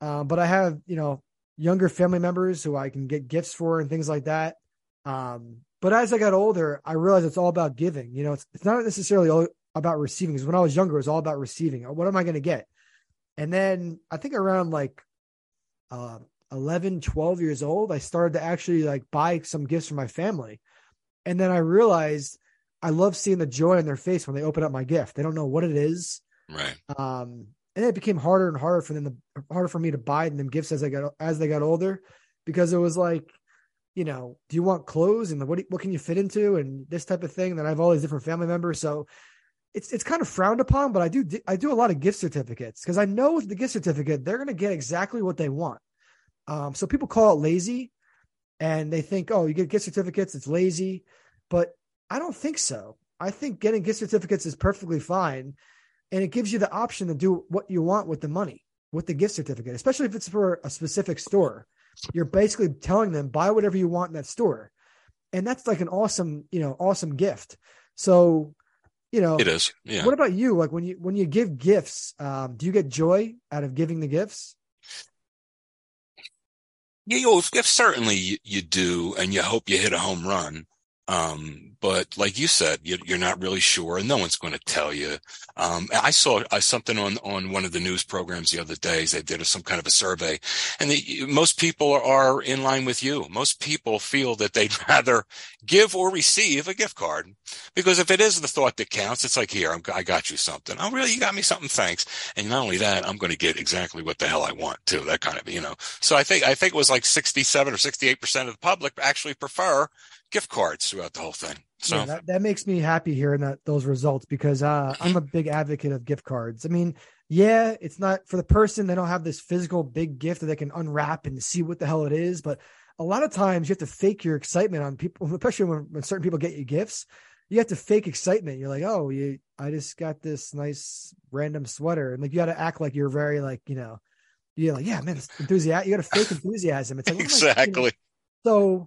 S1: um, but I have, you know, younger family members who I can get gifts for and things like that. Um, but as I got older, I realized it's all about giving. You know, it's, it's not necessarily all about receiving. Because when I was younger, it was all about receiving. What am I going to get? And then I think around like uh, 11, 12 years old, I started to actually like buy some gifts for my family. And then I realized I love seeing the joy on their face when they open up my gift. They don't know what it is.
S2: Right.
S1: Um, and it became harder and harder for them to harder for me to buy them gifts as I got as they got older, because it was like, you know, do you want clothes and what what can you fit into and this type of thing. And then I have all these different family members, so it's it's kind of frowned upon. But I do I do a lot of gift certificates because I know with the gift certificate they're going to get exactly what they want. Um, so people call it lazy, and they think, oh, you get gift certificates, it's lazy, but I don't think so. I think getting gift certificates is perfectly fine and it gives you the option to do what you want with the money with the gift certificate especially if it's for a specific store you're basically telling them buy whatever you want in that store and that's like an awesome you know awesome gift so you know
S2: it is yeah.
S1: what about you? Like when you when you give gifts um, do you get joy out of giving the gifts?
S2: Yeah, you know, if, certainly you, you, do, and you hope you hit a home run. Um, but like you said, you, are not really sure, and no one's going to tell you. Um, I saw uh, something on on one of the news programs the other day. They did some kind of a survey, and the, most people are in line with you. Most people feel that they'd rather give or receive a gift card because if it is the thought that counts, it's like here, I'm, I got you something. Oh, really? You got me something? Thanks. And not only that, I'm going to get exactly what the hell I want too. That kind of, you know. So I think I think it was like 67 or 68 percent of the public actually prefer gift cards throughout the whole thing. So
S1: yeah, that, that makes me happy hearing that those results because uh, I'm a big advocate of gift cards. I mean, yeah, it's not for the person. They don't have this physical big gift that they can unwrap and see what the hell it is. But a lot of times you have to fake your excitement on people, especially when, when certain people get you gifts. You have to fake excitement. You're like, oh, you, I just got this nice random sweater, and like you got to act like you're very like, you know, you're like, yeah, man, enthusiasm. You got to fake enthusiasm. It's like,
S2: exactly.
S1: Like, you know, so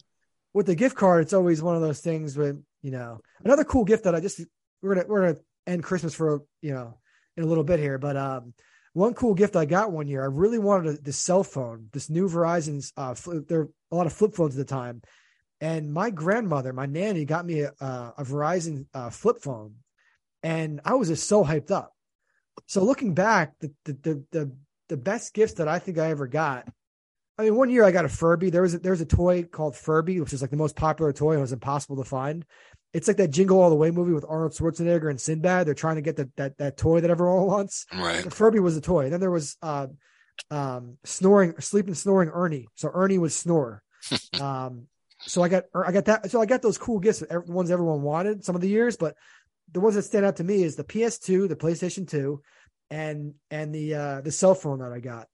S1: with the gift card, it's always one of those things with, you know, another cool gift that I just, we're going to, we're going to end Christmas for, you know, in a little bit here, but, um, one cool gift I got one year, I really wanted a, this cell phone, this new Verizon's, uh, there are a lot of flip phones at the time. And my grandmother, my nanny got me a, a Verizon uh, flip phone and I was just so hyped up. So looking back, the, the, the, the, the best gifts that I think I ever got I mean, one year I got a Furby. There was a, there was a toy called Furby, which is like the most popular toy and it was impossible to find. It's like that Jingle All the Way movie with Arnold Schwarzenegger and Sinbad. They're trying to get that that that toy that everyone wants.
S2: Right. The
S1: Furby was a toy. And then there was uh, um, snoring, sleeping, snoring Ernie. So Ernie was snore. um, so I got I got that. So I got those cool gifts, the ones everyone wanted some of the years, but the ones that stand out to me is the PS2, the PlayStation 2, and and the uh, the cell phone that I got.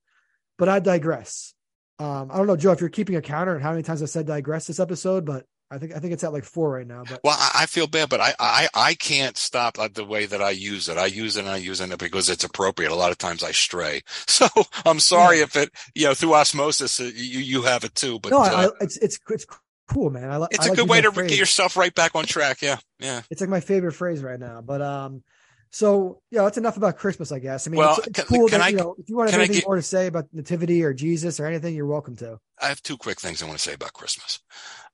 S1: But I digress. Um, I don't know, Joe, if you're keeping a counter and how many times I said digress this episode, but I think I think it's at like four right now. But
S2: well, I, feel bad, but I, I I can't stop the way that I use it. I use it and I use it because it's appropriate. A lot of times I stray, so I'm sorry yeah. if it you know through osmosis uh, you you have it too. But
S1: no, uh, I, it's it's it's cool, man. I, like.
S2: it's
S1: I
S2: a good way to phrase. get yourself right back on track. Yeah, yeah.
S1: It's like my favorite phrase right now. But um, so yeah, that's enough about Christmas, I guess. I mean,
S2: well,
S1: it's, it's
S2: can,
S1: cool
S2: can
S1: that,
S2: I,
S1: you know, if you want to have anything get, more to say about Nativity or Jesus or anything, you're welcome to.
S2: I have two quick things I want to say about Christmas.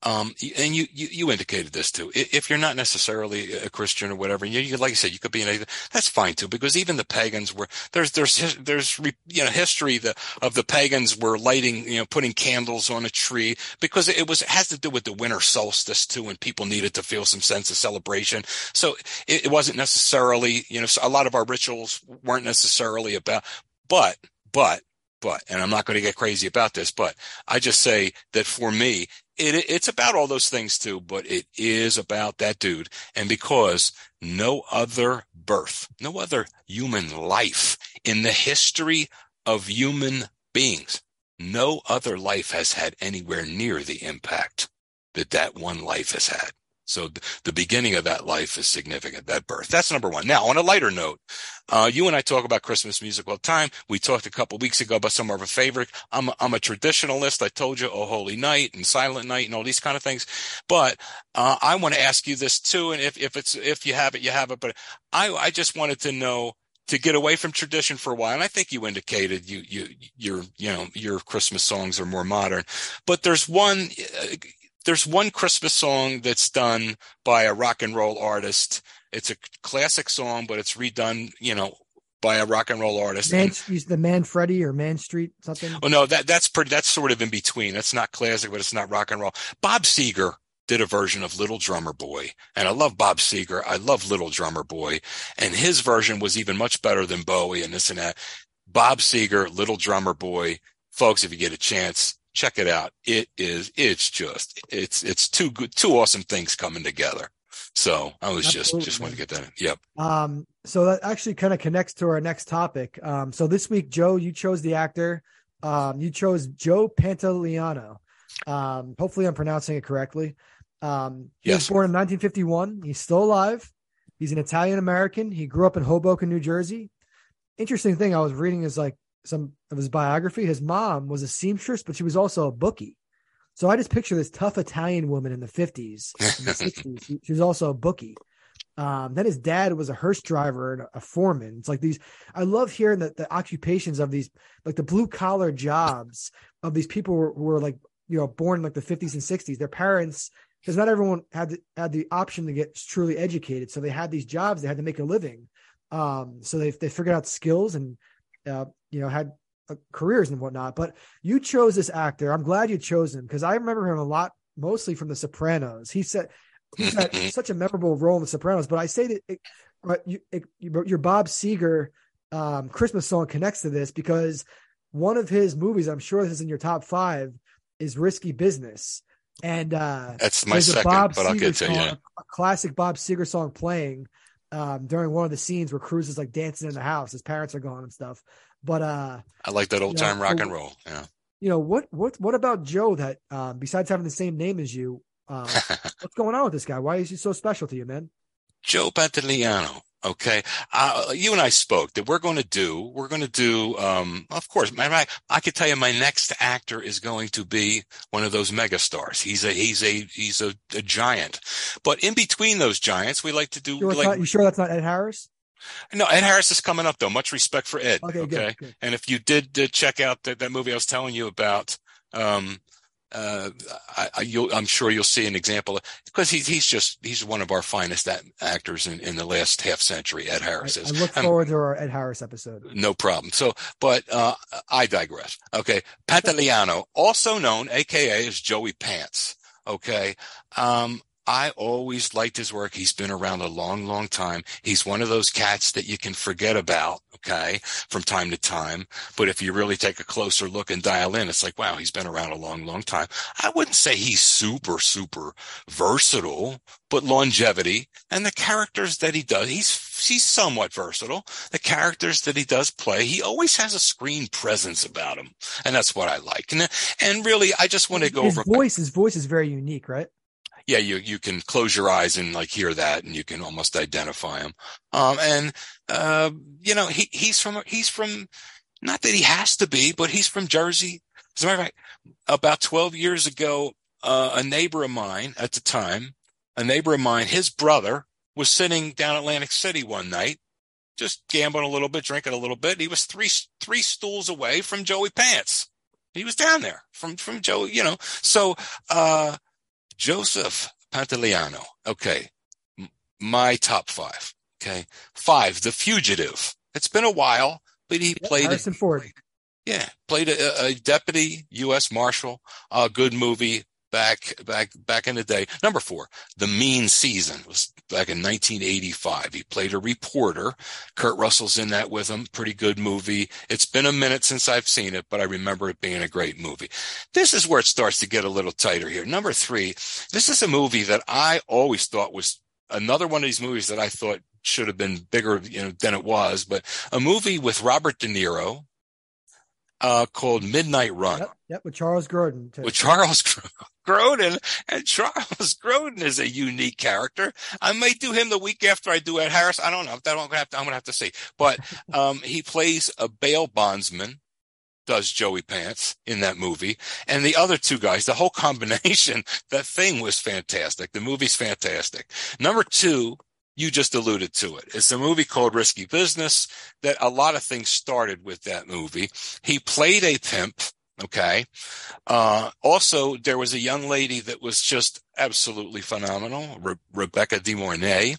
S2: Um, and you, you, you indicated this too. If you're not necessarily a Christian or whatever, you, you like I said, you could be anything. That's fine too, because even the pagans were there's there's there's you know history the, of the pagans were lighting you know putting candles on a tree because it was it has to do with the winter solstice too, and people needed to feel some sense of celebration. So it, it wasn't necessarily you know a lot of our rituals weren't necessarily about, but but but, and I'm not going to get crazy about this, but I just say that for me, it, it's about all those things too, but it is about that dude. And because no other birth, no other human life in the history of human beings, no other life has had anywhere near the impact that that one life has had. So th- the beginning of that life is significant, that birth. That's number one. Now, on a lighter note, uh, you and I talk about Christmas music all the time. We talked a couple weeks ago about some of our favorite. I'm I'm a traditionalist. I told you, Oh Holy Night and Silent Night and all these kind of things. But, uh, I want to ask you this too. And if, if it's, if you have it, you have it. But I, I just wanted to know, to get away from tradition for a while. And I think you indicated you, you, your, you know, your Christmas songs are more modern, but there's one, uh, there's one Christmas song that's done by a rock and roll artist. It's a classic song, but it's redone, you know, by a rock and roll artist.
S1: Man, he's the Man Freddie or Man Street something.
S2: Oh no, that that's pretty. That's sort of in between. That's not classic, but it's not rock and roll. Bob Seger did a version of Little Drummer Boy, and I love Bob Seger. I love Little Drummer Boy, and his version was even much better than Bowie and this and that. Bob Seger, Little Drummer Boy, folks, if you get a chance, check it out. It is, it's just, it's, it's two good, two awesome things coming together. So I was Absolutely. just, just wanted to get that in. Yep.
S1: Um, so that actually kind of connects to our next topic. Um, so this week, Joe, you chose the actor. Um, you chose Joe Pantoliano. Um, hopefully I'm pronouncing it correctly. Um, he yes. was born in 1951. He's still alive. He's an Italian American. He grew up in Hoboken, New Jersey. Interesting thing I was reading is like some of his biography. His mom was a seamstress, but she was also a bookie. So I just picture this tough Italian woman in the 50s, in the 60s. She, she was also a bookie. Um, then his dad was a hearse driver and a foreman. It's like these, I love hearing the, the occupations of these, like the blue collar jobs of these people who were, like, you know, born in like the 50s and 60s. Their parents, because not everyone had the, had the option to get truly educated. So they had these jobs, they had to make a living. Um, so they, they figured out skills and uh, you know, had uh, careers and whatnot. But you chose this actor. I'm glad you chose him because I remember him a lot, mostly from The Sopranos. He said he's had such a memorable role in The Sopranos. But I say that it, you, it, your Bob Seger um, Christmas song connects to this because one of his movies, I'm sure this is in your top five, is Risky Business. And uh,
S2: that's my second, Bob but Seger I'll get to
S1: yeah. a classic Bob Seger song playing um, during one of the scenes where Cruise is like dancing in the house, his parents are gone and stuff. But uh,
S2: I like that old time know, rock and roll. Yeah.
S1: You know what? What? What about Joe? That um, besides having the same name as you, um, what's going on with this guy? Why is he so special to you, man?
S2: Joe Pantoliano. Okay. Uh, you and I spoke that we're going to do, we're going to do, um, of course, my, I could tell you my next actor is going to be one of those megastars. He's a, he's a, he's a, a giant, but in between those giants, we like to do.
S1: Sure
S2: like,
S1: not, you sure that's not Ed Harris?
S2: No, Ed Harris is coming up though. Much respect for Ed.
S1: Okay. okay? Good, good.
S2: And if you did uh, check out that, that movie I was telling you about, um, uh, I, am sure you'll see an example because he's he's just he's one of our finest actors in, in the last half century. Ed Harris is.
S1: I, I look forward to our Ed Harris episode.
S2: No problem. So, but uh, I digress. Okay, Pantoliano, also known, AKA, as Joey Pants. Okay, um, I always liked his work. He's been around a long, long time. He's one of those cats that you can forget about, okay, from time to time. But if you really take a closer look and dial in, it's like, wow, he's been around a long, long time. I wouldn't say he's super, super versatile, but longevity and the characters that he does, he's he's somewhat versatile. The characters that he does play, he always has a screen presence about him, and that's what I like. And and really, I just want to go
S1: his
S2: over
S1: voice. His voice is very unique, right?
S2: Yeah, you, you can close your eyes and like hear that and you can almost identify him. Um, and, uh, you know, he, he's from, he's from, not that he has to be, but he's from Jersey. As a matter of fact, about 12 years ago, uh, a neighbor of mine at the time, a neighbor of mine, his brother was sitting down Atlantic City one night, just gambling a little bit, drinking a little bit. He was three, three stools away from Joey Pants. He was down there from, from Joe, you know, so, uh, Joseph Pantoliano. Okay. M- my top five. Okay. Five, The Fugitive. It's been a while, but he played
S1: Harrison a, Ford.
S2: Yeah. Played a, a deputy U.S. Marshal. A good movie back back back in the day. Number four, The Mean Season was back in 1985. He played a reporter. Kurt Russell's in that with him. Pretty good movie. It's been a minute since I've seen it, but I remember it being a great movie. This is where it starts to get a little tighter here. Number three, this is a movie that I always thought was another one of these movies that I thought should have been bigger you know, than it was, but a movie with Robert De Niro, uh, called Midnight Run.
S1: Yep, yep with Charles.
S2: Too. With Charles. Grodin, and Charles Grodin is a unique character. I might do him the week after I do Ed Harris. I don't know. That I'm gonna have to, I'm gonna have to see. But um, he plays a bail bondsman does Joey Pants in that movie. And the other two guys, the whole combination, that thing was fantastic. The movie's fantastic. Number two, you just alluded to it. It's a movie called Risky Business that a lot of things started with that movie. He played a pimp. Okay. Uh, also, there was a young lady that was just absolutely phenomenal. Re- Rebecca De Mornay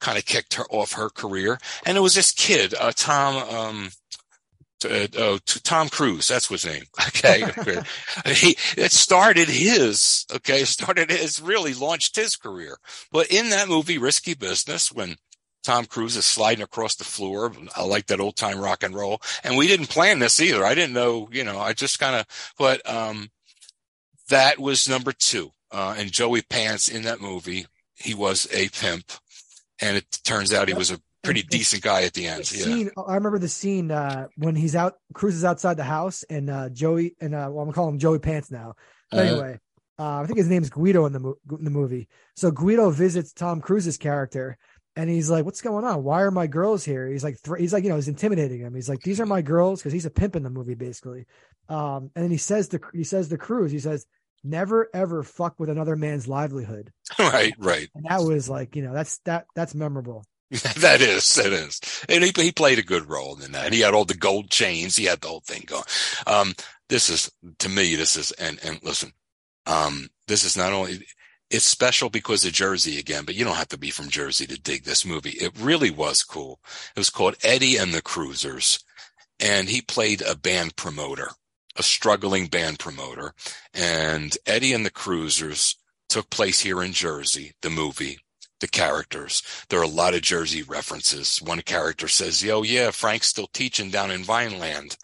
S2: kind of kicked her off her career. And it was this kid, uh, Tom, um, uh, oh, Tom Cruise. That's his name. Okay. he, it started his, okay, started his, really launched his career. But in that movie, Risky Business, when Tom Cruise is sliding across the floor, I like that old time rock and roll. And we didn't plan this either. I didn't know, you know, I just kind of, but, um, that was number two. Uh, and Joey Pants in that movie, he was a pimp. And it turns out he was a pretty decent guy at the end. The
S1: scene. I remember the scene uh, when he's out, Cruise's outside the house, and uh, Joey and uh, well, I'm gonna call him Joey Pants now. But uh-huh. anyway, uh, I think his name's Guido in the mo- in the movie. So Guido visits Tom Cruise's character, and he's like, "What's going on? Why are my girls here?" He's like, th- he's like, you know, he's intimidating him. He's like, "These are my girls," because he's a pimp in the movie, basically. Um, and then he says the he says the Cruise, he says, "Never ever fuck with another man's livelihood."
S2: Right, right.
S1: And that was like, you know, that's that that's memorable.
S2: that is, that is. And he, he played a good role in that. He had all the gold chains. He had the whole thing going. Um, this is, to me, this is, and, and listen, um, this is not only, it's special because of Jersey again, but you don't have to be from Jersey to dig this movie. It really was cool. It was called Eddie and the Cruisers and he played a band promoter, a struggling band promoter. And Eddie and the Cruisers took place here in Jersey, the movie the characters. There are a lot of Jersey references. One character says, "Yo, yeah, Frank's still teaching down in Vineland."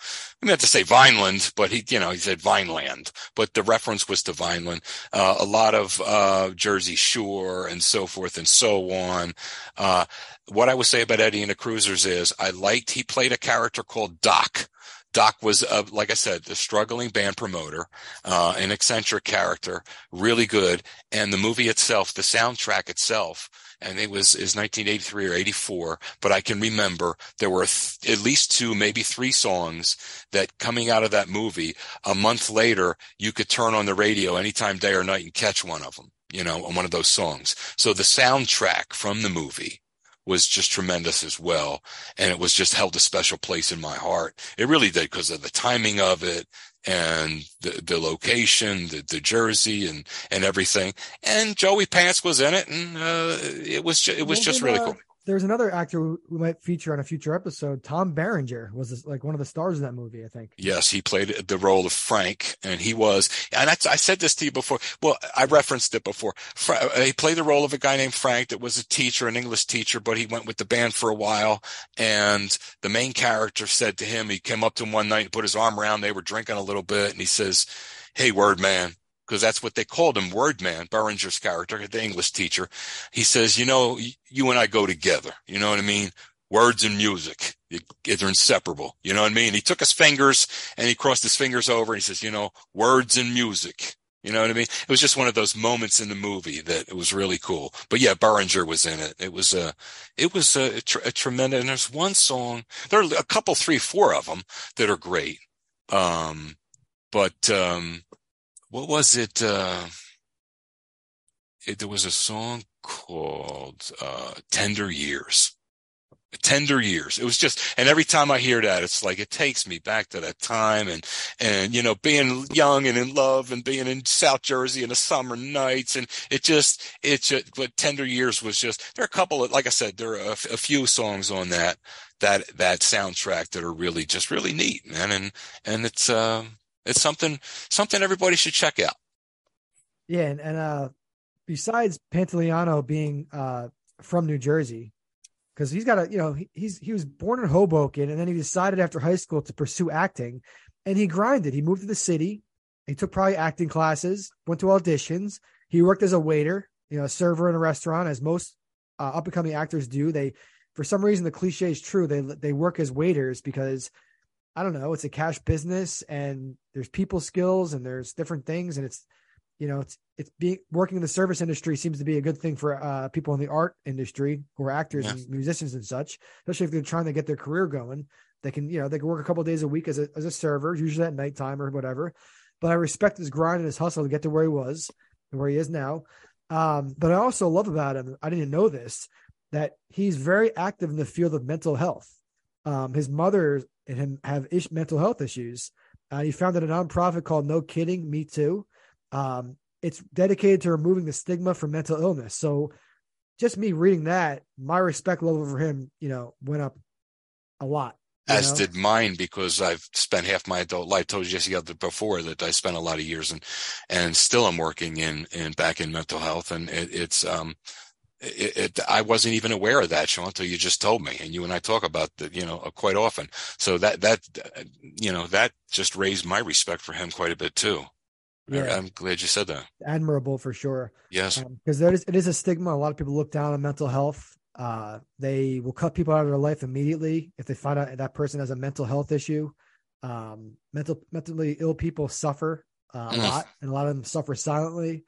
S2: I meant to say Vineland, but he, you know, he said Vineland, but the reference was to Vineland. Uh, a lot of uh, Jersey Shore and so forth and so on. Uh, what I would say about Eddie and the Cruisers is I liked he played a character called Doc Doc was, uh, like I said, the struggling band promoter, uh, an eccentric character, really good. And the movie itself, the soundtrack itself, and it was is 1983 or 84, but I can remember there were th- at least two, maybe three songs that coming out of that movie a month later, you could turn on the radio anytime day or night and catch one of them, you know, on one of those songs. So the soundtrack from the movie was just tremendous as well. And it was just held a special place in my heart. It really did because of the timing of it and the, the location, the, the jersey and, and everything. And Joey Pants was in it. And, uh, it was, ju- it was just really cool
S1: there's another actor we might feature on a future episode. Tom Berenger was this, like one of the stars in that movie, I think.
S2: Yes, he played the role of Frank, and he was. And I, I said this to you before. Well, I referenced it before. Uh, he played the role of a guy named Frank that was a teacher, an English teacher, but he went with the band for a while. And the main character said to him, he came up to him one night and put his arm around. They were drinking a little bit, and he says, "Hey, word man." Because that's what they called him, Wordman, Berenger's character, the English teacher. He says, you know, you and I go together. You know what I mean? Words and music, they're inseparable. You know what I mean? He took his fingers and he crossed his fingers over and he says, you know, words and music. You know what I mean? It was just one of those moments in the movie that it was really cool. But yeah, Berenger was in it. It was a, it was a, a, a tremendous. And there's one song. There are a couple, three, four of them that are great. Um, but um, what was it? Uh, it there was a song called uh, "Tender Years." Tender years. It was just, and every time I hear that, it's like it takes me back to that time, and and you know, being young and in love, and being in South Jersey in the summer nights, and it just, it just. But Tender Years was just. There are a couple of, like I said, there are a, a few songs on that that that soundtrack that are really just really neat, man, and and it's um. It's something something everybody should check out.
S1: Yeah, and, and uh, besides Pantoliano being uh, from New Jersey, because he's got a you know he, he's he was born in Hoboken, and then he decided after high school to pursue acting, and he grinded. He moved to the city. He took probably acting classes, went to auditions. He worked as a waiter, you know, a server in a restaurant, as most uh, up and coming actors do. They, for some reason, the cliche is true. They they work as waiters because I don't know, it's a cash business and there's people skills and there's different things and it's you know, it's it's being working in the service industry seems to be a good thing for uh, people in the art industry who are actors and musicians and such, especially if they're trying to get their career going. They can, you know, they can work a couple days a week as a as a server, usually at nighttime or whatever. But I respect his grind and his hustle to get to where he was and where he is now. Um, but I also love about him, I didn't know this, that he's very active in the field of mental health. Um, his mother and him have ish, mental health issues. Uh, he founded a nonprofit called No Kidding, Me Too. Um, it's dedicated to removing the stigma from mental illness. So, just me reading that, my respect level for him, you know, went up a lot
S2: as know? did mine because I've spent half my adult life. I told you just before that I spent a lot of years and and still I'm working in in back in mental health, and it, it's um. It, it, I wasn't even aware of that, Sean, until you just told me. And you and I talk about that, you know, quite often. So that, that, you know, that just raised my respect for him quite a bit too. Yeah. I'm glad you said that.
S1: Admirable for sure.
S2: Yes.
S1: Because um, there is, it is a stigma. A lot of people look down on mental health. Uh, they will cut people out of their life immediately if they find out that person has a mental health issue. Um, mental mentally ill people suffer uh, a mm. lot, and a lot of them suffer silently.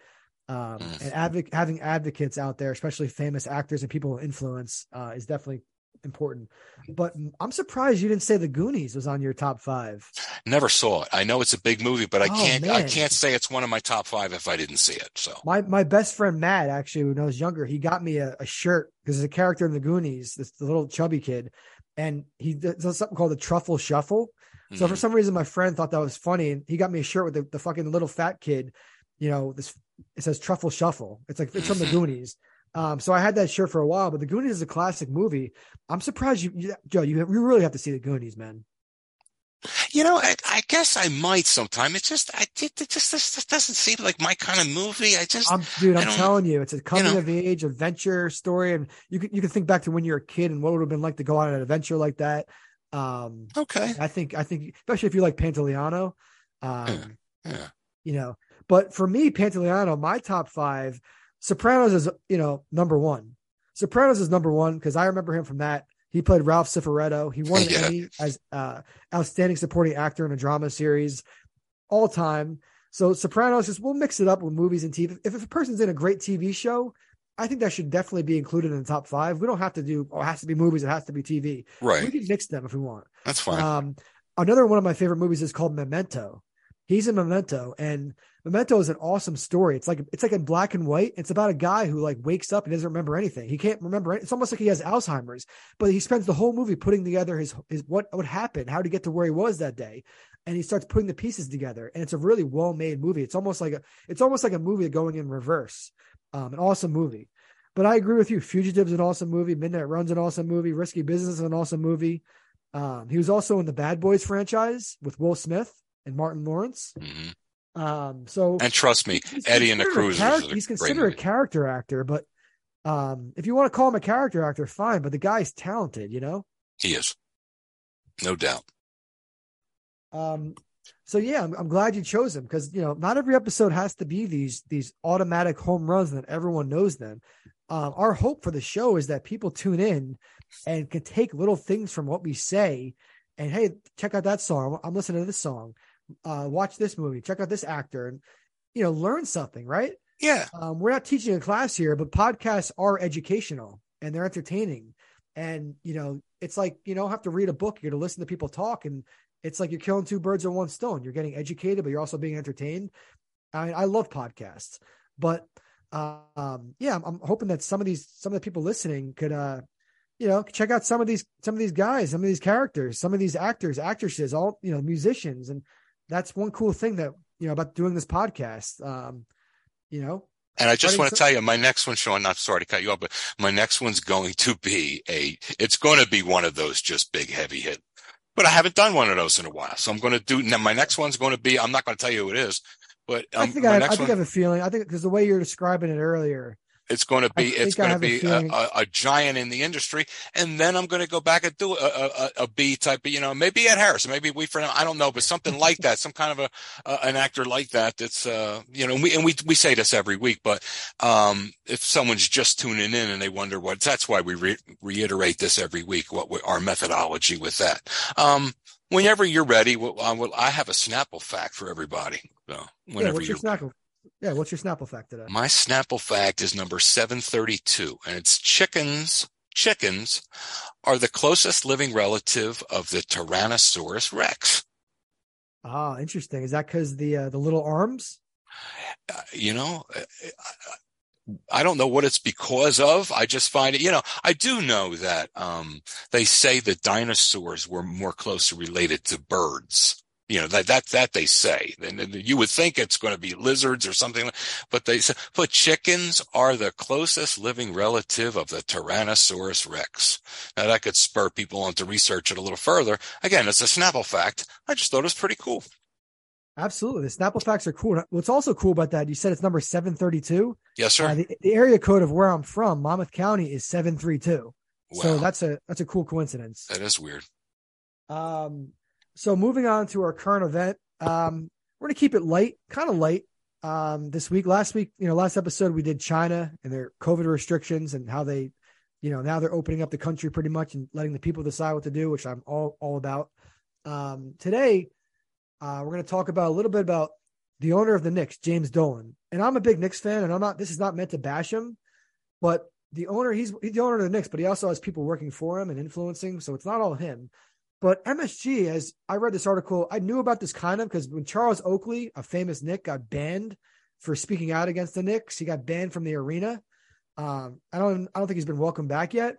S1: Um. And adv- having advocates out there, especially famous actors and people of influence, uh, is definitely important. But I'm surprised you didn't say The Goonies was on your top five.
S2: Never saw it. I know it's a big movie, but I oh, can't. Man. I can't say it's one of my top five if I didn't see it. So
S1: my my best friend Matt, actually, when I was younger, he got me a, a shirt because there's a character in The Goonies, this the little chubby kid, and he does something called the Truffle Shuffle. So mm-hmm. for some reason, my friend thought that was funny, and he got me a shirt with the, the fucking little fat kid. You know, this it says Truffle Shuffle. It's like it's from The Goonies. Um, so I had that shirt for a while, but The Goonies is a classic movie. I'm surprised you, you Joe, you, you really have to see The Goonies, man.
S2: You know, I, I guess I might sometime. It just, I it, it just this, doesn't seem like my kind of movie. I just,
S1: I'm, dude, I'm telling you, it's a coming you know, of age adventure story, and you can you can think back to when you were a kid and what would have been like to go on an adventure like that. Um,
S2: okay,
S1: I think I think especially if you like Pantoliano, um,
S2: yeah, yeah.
S1: you know. But for me, Pantoliano, my top five Sopranos is, you know, number one. Sopranos is number one because I remember him from that. He played Ralph Cifaretto. He won an yeah. Emmy as uh, outstanding supporting actor in a drama series, all time. So Sopranos just we'll mix it up with movies and TV. If, if a person's in a great TV show, I think that should definitely be included in the top five. We don't have to do. Oh, it has to be movies. It has to be TV.
S2: Right.
S1: We can mix them if we want.
S2: That's fine.
S1: Um, another one of my favorite movies is called Memento. He's in Memento, and Memento is an awesome story. It's like it's like in black and white. It's about a guy who like wakes up and doesn't remember anything. He can't remember. It. It's almost like he has Alzheimer's, but he spends the whole movie putting together his his what what happened, how to get to where he was that day, and he starts putting the pieces together. And it's a really well made movie. It's almost like a it's almost like a movie going in reverse. Um, an awesome movie. But I agree with you. Fugitive's an awesome movie. Midnight Run's an awesome movie. Risky Business is an awesome movie. Um, he was also in the Bad Boys franchise with Will Smith and Martin Lawrence.
S2: Mm-hmm.
S1: Um, so
S2: and trust me, Eddie and the Cruisers.
S1: He's considered a character actor, but um, if you want to call him a character actor, fine. But the guy's talented, you know.
S2: He is, no doubt.
S1: Um, so yeah, I'm, I'm glad you chose him because you know not every episode has to be these these automatic home runs that everyone knows them. Um, our hope for the show is that people tune in and can take little things from what we say, and hey, check out that song. I'm listening to this song uh, watch this movie, check out this actor, and you know, learn something, right?
S2: Yeah.
S1: Um, we're not teaching a class here, but podcasts are educational and they're entertaining. And you know, it's like you don't have to read a book; you're to listen to people talk, and it's like you're killing two birds with one stone. You're getting educated, but you're also being entertained. I mean, I love podcasts, but um, yeah, I'm, I'm hoping that some of these some of the people listening could uh you know check out some of these some of these guys some of these characters some of these actors actresses all you know musicians and that's one cool thing that you know about doing this podcast. Um, you know,
S2: and I just want to tell you, my next one, Sean, not sorry to cut you off, but my next one's going to be a, it's going to be one of those just big heavy hit. But I haven't done one of those in a while. So I'm going to do, now my next one's going to be, I'm not going to tell you who it is, but um,
S1: I think I, I think one, I have a feeling. I think because the way you're describing it earlier,
S2: it's going to be it's going to be a, a, a, giant in the industry, and then I'm going to go back and do a, a, a B type. Of, you know, maybe Ed Harris, maybe we for I don't know, but something like that, some kind of a an actor like that. That's uh, you know, and we and we we say this every week, but um, if someone's just tuning in and they wonder what, that's why we re- reiterate this every week. What we, our methodology with that. Um, whenever you're ready, well, I, will, I have a Snapple fact for everybody. So whenever
S1: yeah, you're Snapple? Yeah, what's your Snapple fact today?
S2: My Snapple fact is number 732, and it's chickens. Chickens are the closest living relative of the Tyrannosaurus rex.
S1: Ah, interesting. Is that because the uh, the little arms?
S2: Uh, you know, uh, I don't know what it's because of. I just find it, you know, I do know that um, they say that dinosaurs were more closely related to birds. You know, that, that, that they say. And you would think it's going to be lizards or something, but they say, but chickens are the closest living relative of the Tyrannosaurus rex. Now that could spur people on to research it a little further. Again, it's a Snapple fact. I just thought it was pretty cool.
S1: Absolutely. The Snapple facts are cool. What's also cool about that, you said it's number 732.
S2: Yes, sir.
S1: Uh, the, the, area code of where I'm from, Monmouth County, is 732. Wow. So that's a that's a cool coincidence.
S2: That is weird.
S1: Um, so moving on to our current event, um, we're gonna keep it light, kind of light. Um, this week, last week, you know, last episode we did China and their COVID restrictions and how they, you know, now they're opening up the country pretty much and letting the people decide what to do, which I'm all all about. Um, today uh, we're going to talk about a little bit about the owner of the Knicks, James Dolan. And I'm a big Knicks fan, and I'm not. This is not meant to bash him, but the owner, he's, he's the owner of the Knicks, but he also has people working for him and influencing. So it's not all him. But MSG, as I read this article, I knew about this kind of because when Charles Oakley, a famous Knick, got banned for speaking out against the Knicks, he got banned from the arena. Um, I don't, I don't think he's been welcomed back yet.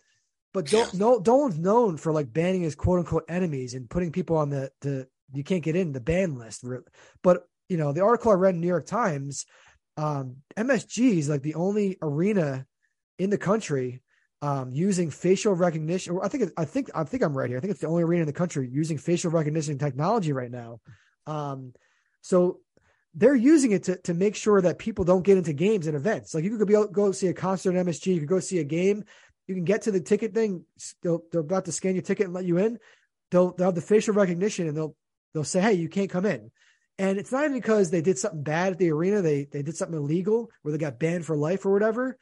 S1: But Dol- no, Dolan's known for like banning his quote unquote enemies and putting people on the the you can't get in the ban list. But you know, the article I read in New York Times, um, MSG is like the only arena in the country um, using facial recognition. I think I think I think I'm right here. I think it's the only arena in the country using facial recognition technology right now. Um, so they're using it to to make sure that people don't get into games and events. Like you could be go see a concert at MSG, you could go see a game. You can get to the ticket thing. They'll, they're about to scan your ticket and let you in. They'll, they'll have the facial recognition and they'll they'll say, "Hey, you can't come in." And it's not because they did something bad at the arena, they they did something illegal where they got banned for life or whatever.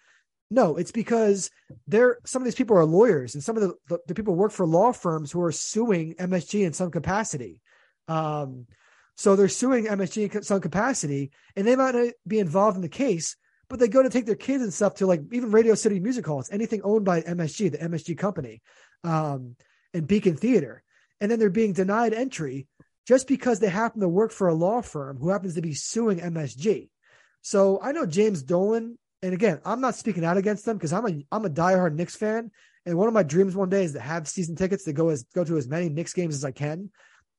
S1: No, it's because they're some of these people are lawyers and some of the, the, the people work for law firms who are suing MSG in some capacity. Um, so they're suing MSG in some capacity, and they might not be involved in the case, but they go to take their kids and stuff to like even Radio City Music Halls, anything owned by MSG, the MSG company, um, and Beacon Theater, and then they're being denied entry just because they happen to work for a law firm who happens to be suing MSG. So I know James Dolan, and again, I'm not speaking out against them because I'm a I'm a diehard Knicks fan, and one of my dreams one day is to have season tickets to go as go to as many Knicks games as I can.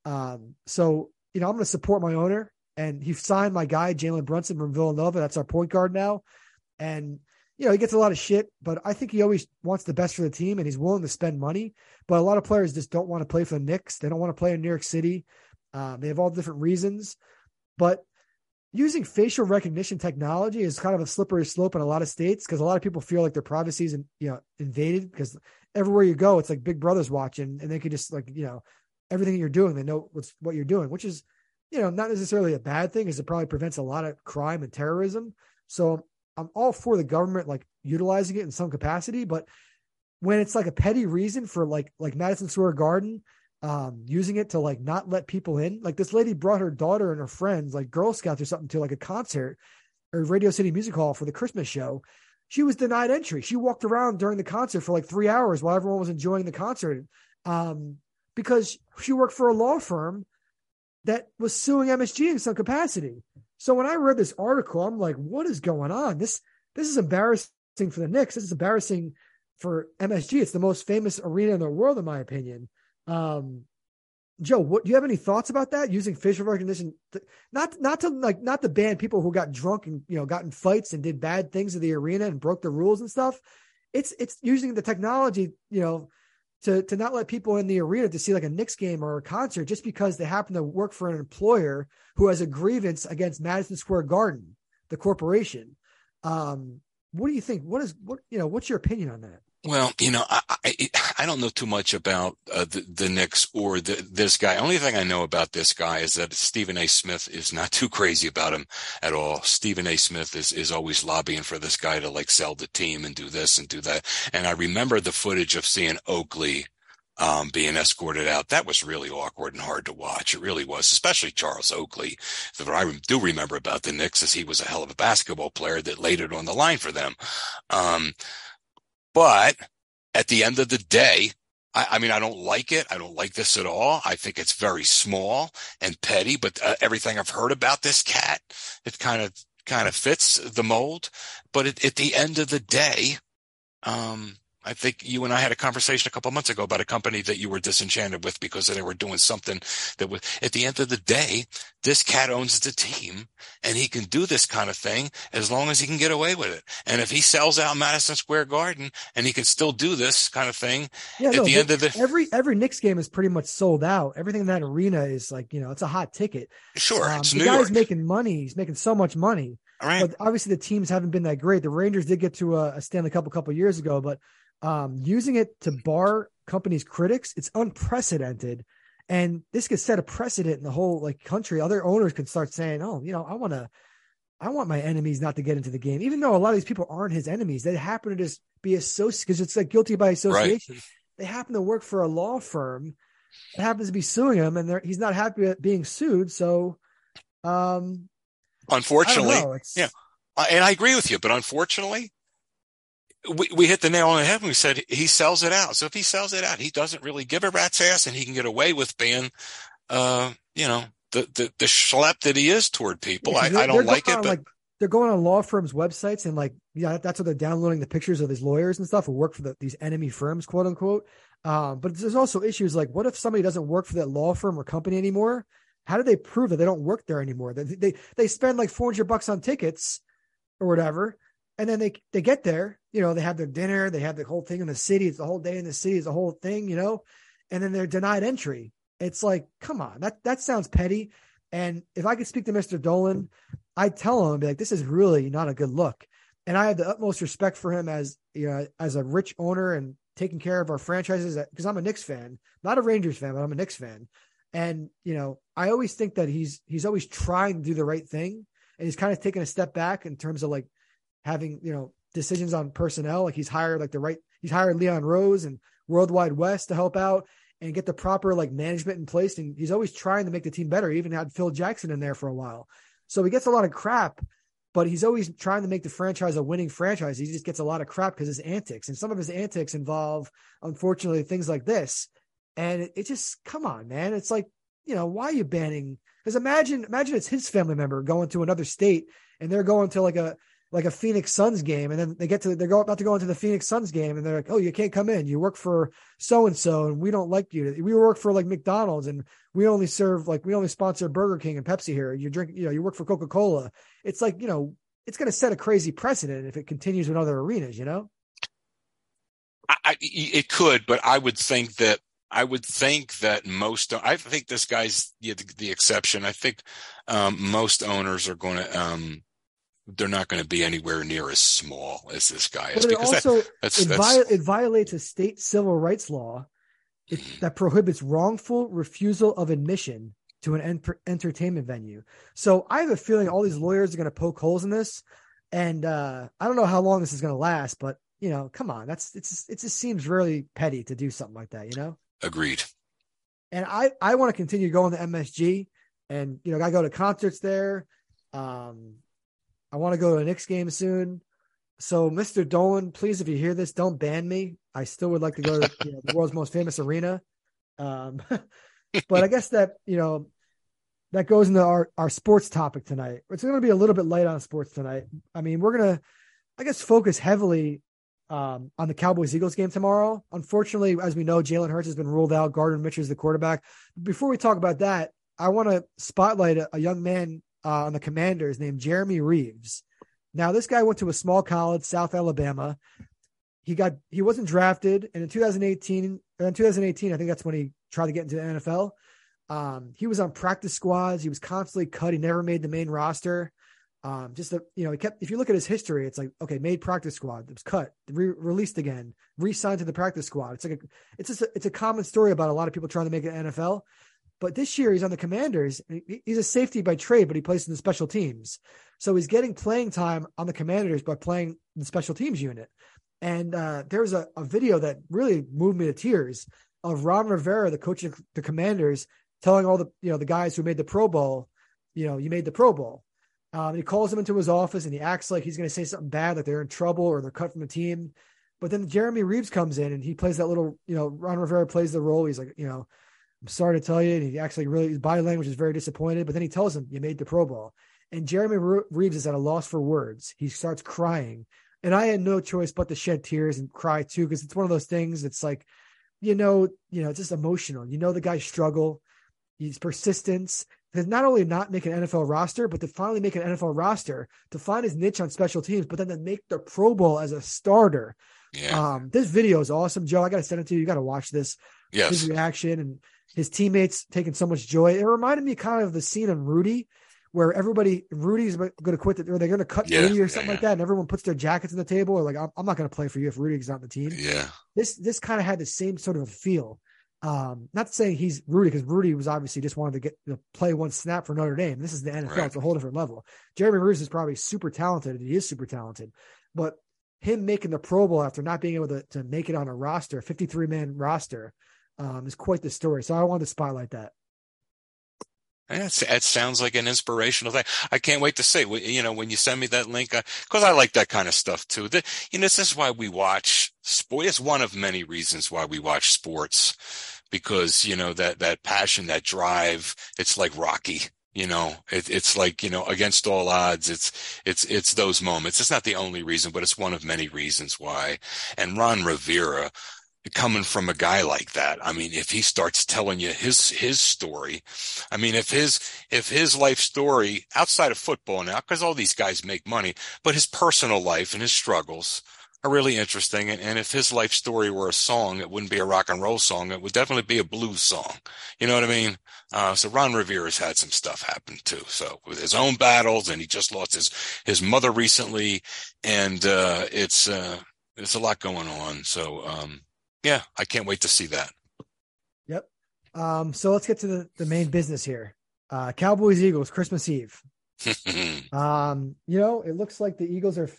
S1: Um, so you know, I'm going to support my owner, and he signed my guy Jalen Brunson from Villanova. That's our point guard now, and you know, he gets a lot of shit, but I think he always wants the best for the team and he's willing to spend money. But a lot of players just don't want to play for the Knicks. They don't want to play in New York City. Um, they have all different reasons, but using facial recognition technology is kind of a slippery slope in a lot of states because a lot of people feel like their privacy is you know invaded because everywhere you go, it's like Big Brother's watching, and they can just like you know everything you're doing, they know what's what you're doing, which is you know not necessarily a bad thing, as it probably prevents a lot of crime and terrorism. So I'm all for the government like utilizing it in some capacity, but when it's like a petty reason for like like Madison Square Garden um, using it to like not let people in. Like this lady brought her daughter and her friends, like Girl Scouts or something, to like a concert or Radio City Music Hall for the Christmas show. She was denied entry. She walked around during the concert for like three hours while everyone was enjoying the concert um, because she worked for a law firm that was suing MSG in some capacity. So when I read this article, I'm like, what is going on? This this is embarrassing for the Knicks. This is embarrassing for MSG. It's the most famous arena in the world, in my opinion. Um, Joe, what do you have any thoughts about that? Using facial recognition, to, not not to like not to ban people who got drunk and you know got in fights and did bad things in the arena and broke the rules and stuff. It's it's using the technology, you know, to to not let people in the arena to see like a Knicks game or a concert just because they happen to work for an employer who has a grievance against Madison Square Garden, the corporation. Um, what do you think? What is what you know? What's your opinion on that?
S2: Well, you know, I, I, I don't know too much about uh, the, the Knicks or the, this guy. Only thing I know about this guy is that Stephen A. Smith is not too crazy about him at all. Stephen A. Smith is, is always lobbying for this guy to like sell the team and do this and do that. And I remember the footage of seeing Oakley um, being escorted out. That was really awkward and hard to watch. It really was, especially Charles Oakley. What I do remember about the Knicks is he was a hell of a basketball player that laid it on the line for them. Um, but at the end of the day, I, I, mean, I don't like it. I don't like this at all. I think it's very small and petty, but uh, everything I've heard about this cat, it kind of, kind of fits the mold. But at the end of the day, um, I think you and I had a conversation a couple months ago about a company that you were disenchanted with because they were doing something that was, at the end of the day, this cat owns the team and he can do this kind of thing as long as he can get away with it. And if he sells out Madison Square Garden and he can still do this kind of thing yeah, at no, the end of the
S1: every every Knicks game is pretty much sold out. Everything in that arena is like, you know, it's a hot ticket.
S2: Sure. Um,
S1: the New guy's York. making money. He's making so much money. Right. But obviously the teams haven't been that great. The Rangers did get to a, a Stanley Cup a couple years ago, but um, using it to bar companies' critics, it's unprecedented. And this could set a precedent in the whole like country. Other owners could start saying, "Oh, you know, I want to, I want my enemies not to get into the game." Even though a lot of these people aren't his enemies, they happen to just be associated because it's like guilty by association. Right. They happen to work for a law firm that happens to be suing him, and he's not happy at being sued. So, um,
S2: unfortunately, yeah, and I agree with you, but unfortunately, we, we hit the nail on the head when we said he sells it out. So if he sells it out, he doesn't really give a rat's ass and he can get away with being, uh, you know, the, the, the schlep that he is toward people. Yeah, I, I, don't like it, but
S1: like, they're going on law firms' websites and like, yeah, that's what they're downloading the pictures of these lawyers and stuff who work for the, these enemy firms, quote unquote. Um, but there's also issues like, what if somebody doesn't work for that law firm or company anymore? How do they prove that they don't work there anymore? They, they, they spend like 400 bucks on tickets or whatever and then they they get there you know they have their dinner they have the whole thing in the city it's the whole day in the city it's the whole thing you know and then they're denied entry. It's like come on that that sounds petty. And if i could speak to mr dolan i'd tell him be like this is really not a good look. And i have the utmost respect for him as you know as a rich owner and taking care of our franchises uh, because i'm a Knicks fan. Not a rangers fan but i'm a Knicks fan. And you know i always think that he's he's always trying to do the right thing. And he's kind of taking a step back in terms of like having, you know, decisions on personnel. Like he's hired like the right, he's hired Leon Rose and World Wide Wes to help out and get the proper like management in place. And he's always trying to make the team better. He even had Phil Jackson in there for a while. So he gets a lot of crap, but he's always trying to make the franchise a winning franchise. He just gets a lot of crap because his antics and some of his antics involve, unfortunately, things like this. And it, it just, come on, man. It's like, you know, why are you banning? Because imagine, imagine it's his family member going to another state and they're going to like a, like a Phoenix Suns game, and then they get to they're about to go into the Phoenix Suns game, and they're like, "Oh, you can't come in. You work for so and so, and we don't like you. We work for like McDonald's, and we only serve like we only sponsor Burger King and Pepsi here. You drink, you know, you work for Coca Cola. It's like you know, it's going to set a crazy precedent if it continues in other arenas. You know,
S2: I, it could, but I would think that I would think that most, I think this guy's the, the exception. I think um, most owners are going to, um, they're not going to be anywhere near as small as this guy is.
S1: But it also that, that's, it, that's... it, violates a state civil rights law it, that prohibits wrongful refusal of admission to an en- entertainment venue. So I have a feeling all these lawyers are going to poke holes in this, and uh, I don't know how long this is going to last. But you know, come on, that's it's it just seems really petty to do something like that. You know.
S2: Agreed.
S1: And I I want to continue going to MSG, and you know I go to concerts there. Um, I want to go to a Knicks game soon. So, Mr. Dolan, please, if you hear this, don't ban me. I still would like to go to you know, the world's most famous arena. Um, but I guess that you know that goes into our our sports topic tonight. It's going to be a little bit light on sports tonight. I mean, we're gonna, I guess, focus heavily um, on the Cowboys Eagles game tomorrow. Unfortunately, as we know, Jalen Hurts has been ruled out. Gardner Minshew is the quarterback. Before we talk about that, I want to spotlight a, a young man uh, on the Commanders named Jeremy Reaves. Now, this guy went to a small college, South Alabama. He got he wasn't drafted, and in 2018, in 2018, I think that's when he tried to get into the NFL. Um, he was on practice squads. He was constantly cut. He never made the main roster. Um, just a, you know, he kept. If you look at his history, it's like okay, made practice squad, it was cut, re- released again, re-signed to the practice squad. It's like a, it's just a, it's a common story about a lot of people trying to make an NFL. But this year he's on the Commanders. He's a safety by trade, but he plays in the special teams. So he's getting playing time on the Commanders by playing the special teams unit. And uh, there was a, a video that really moved me to tears. of Ron Rivera, the coach of the Commanders, telling all the you know the guys who made the Pro Bowl, you know, you made the Pro Bowl. Um, he calls them into his office and he acts like he's going to say something bad, like they're in trouble or they're cut from the team. But then Jeremy Reaves comes in and he plays that little, you know, Ron Rivera plays the role. He's like, you know, I'm sorry to tell you. And he actually really, his body language is very disappointed. But then he tells him, You made the Pro Bowl. And Jeremy Reaves is at a loss for words. He starts crying. And I had no choice but to shed tears and cry too, because it's one of those things that's like, you know, you know, it's just emotional. You know, the guy struggle, he's persistence. To not only not make an NFL roster, but to finally make an NFL roster, to find his niche on special teams, but then to make the Pro Bowl as a starter. Yeah. Um, this video is awesome, Joe. I got to send it to you. You got to watch this.
S2: Yes.
S1: His reaction and his teammates taking so much joy. It reminded me kind of the scene in Rudy, where everybody Rudy's going to quit, the, or they're going to cut yeah, Rudy or something yeah, like that, and everyone puts their jackets on the table, or like I'm, I'm not going to play for you if Rudy's not on the team.
S2: Yeah.
S1: This this kind of had the same sort of feel. Um, not to say he's Rudy because Rudy was obviously just wanted to get to play one snap for Notre Dame. This is the NFL; right. it's a whole different level. Jeremy Reaves is probably super talented. He is super talented, but him making the Pro Bowl after not being able to, to make it on a roster, 53 man roster, um, is quite the story. So I wanted to spotlight that.
S2: Yeah, it sounds like an inspirational thing. I can't wait to see. You know, when you send me that link, because I, I, like that kind of stuff too. The, you know, this is why we watch sport. It's one of many reasons why we watch sports, because you know that that passion, that drive. It's like Rocky. You know, it, it's like, you know, against all odds, it's, it's, it's those moments. It's not the only reason, but it's one of many reasons why. And Ron Rivera, coming from a guy like that, I mean, if he starts telling you his, his story, I mean, if his, if his life story outside of football now, cause all these guys make money, but his personal life and his struggles, are really interesting. And, and if his life story were a song, it wouldn't be a rock and roll song. It would definitely be a blues song. You know what I mean? Uh, so Ron Rivera's had some stuff happen too. So with his own battles and he just lost his, his mother recently. And, uh, it's, uh, it's a lot going on. So, um, yeah, I can't wait to see that.
S1: Yep. Um, so let's get to the, the main business here. Uh, Cowboys Eagles Christmas Eve. um, you know, it looks like the Eagles are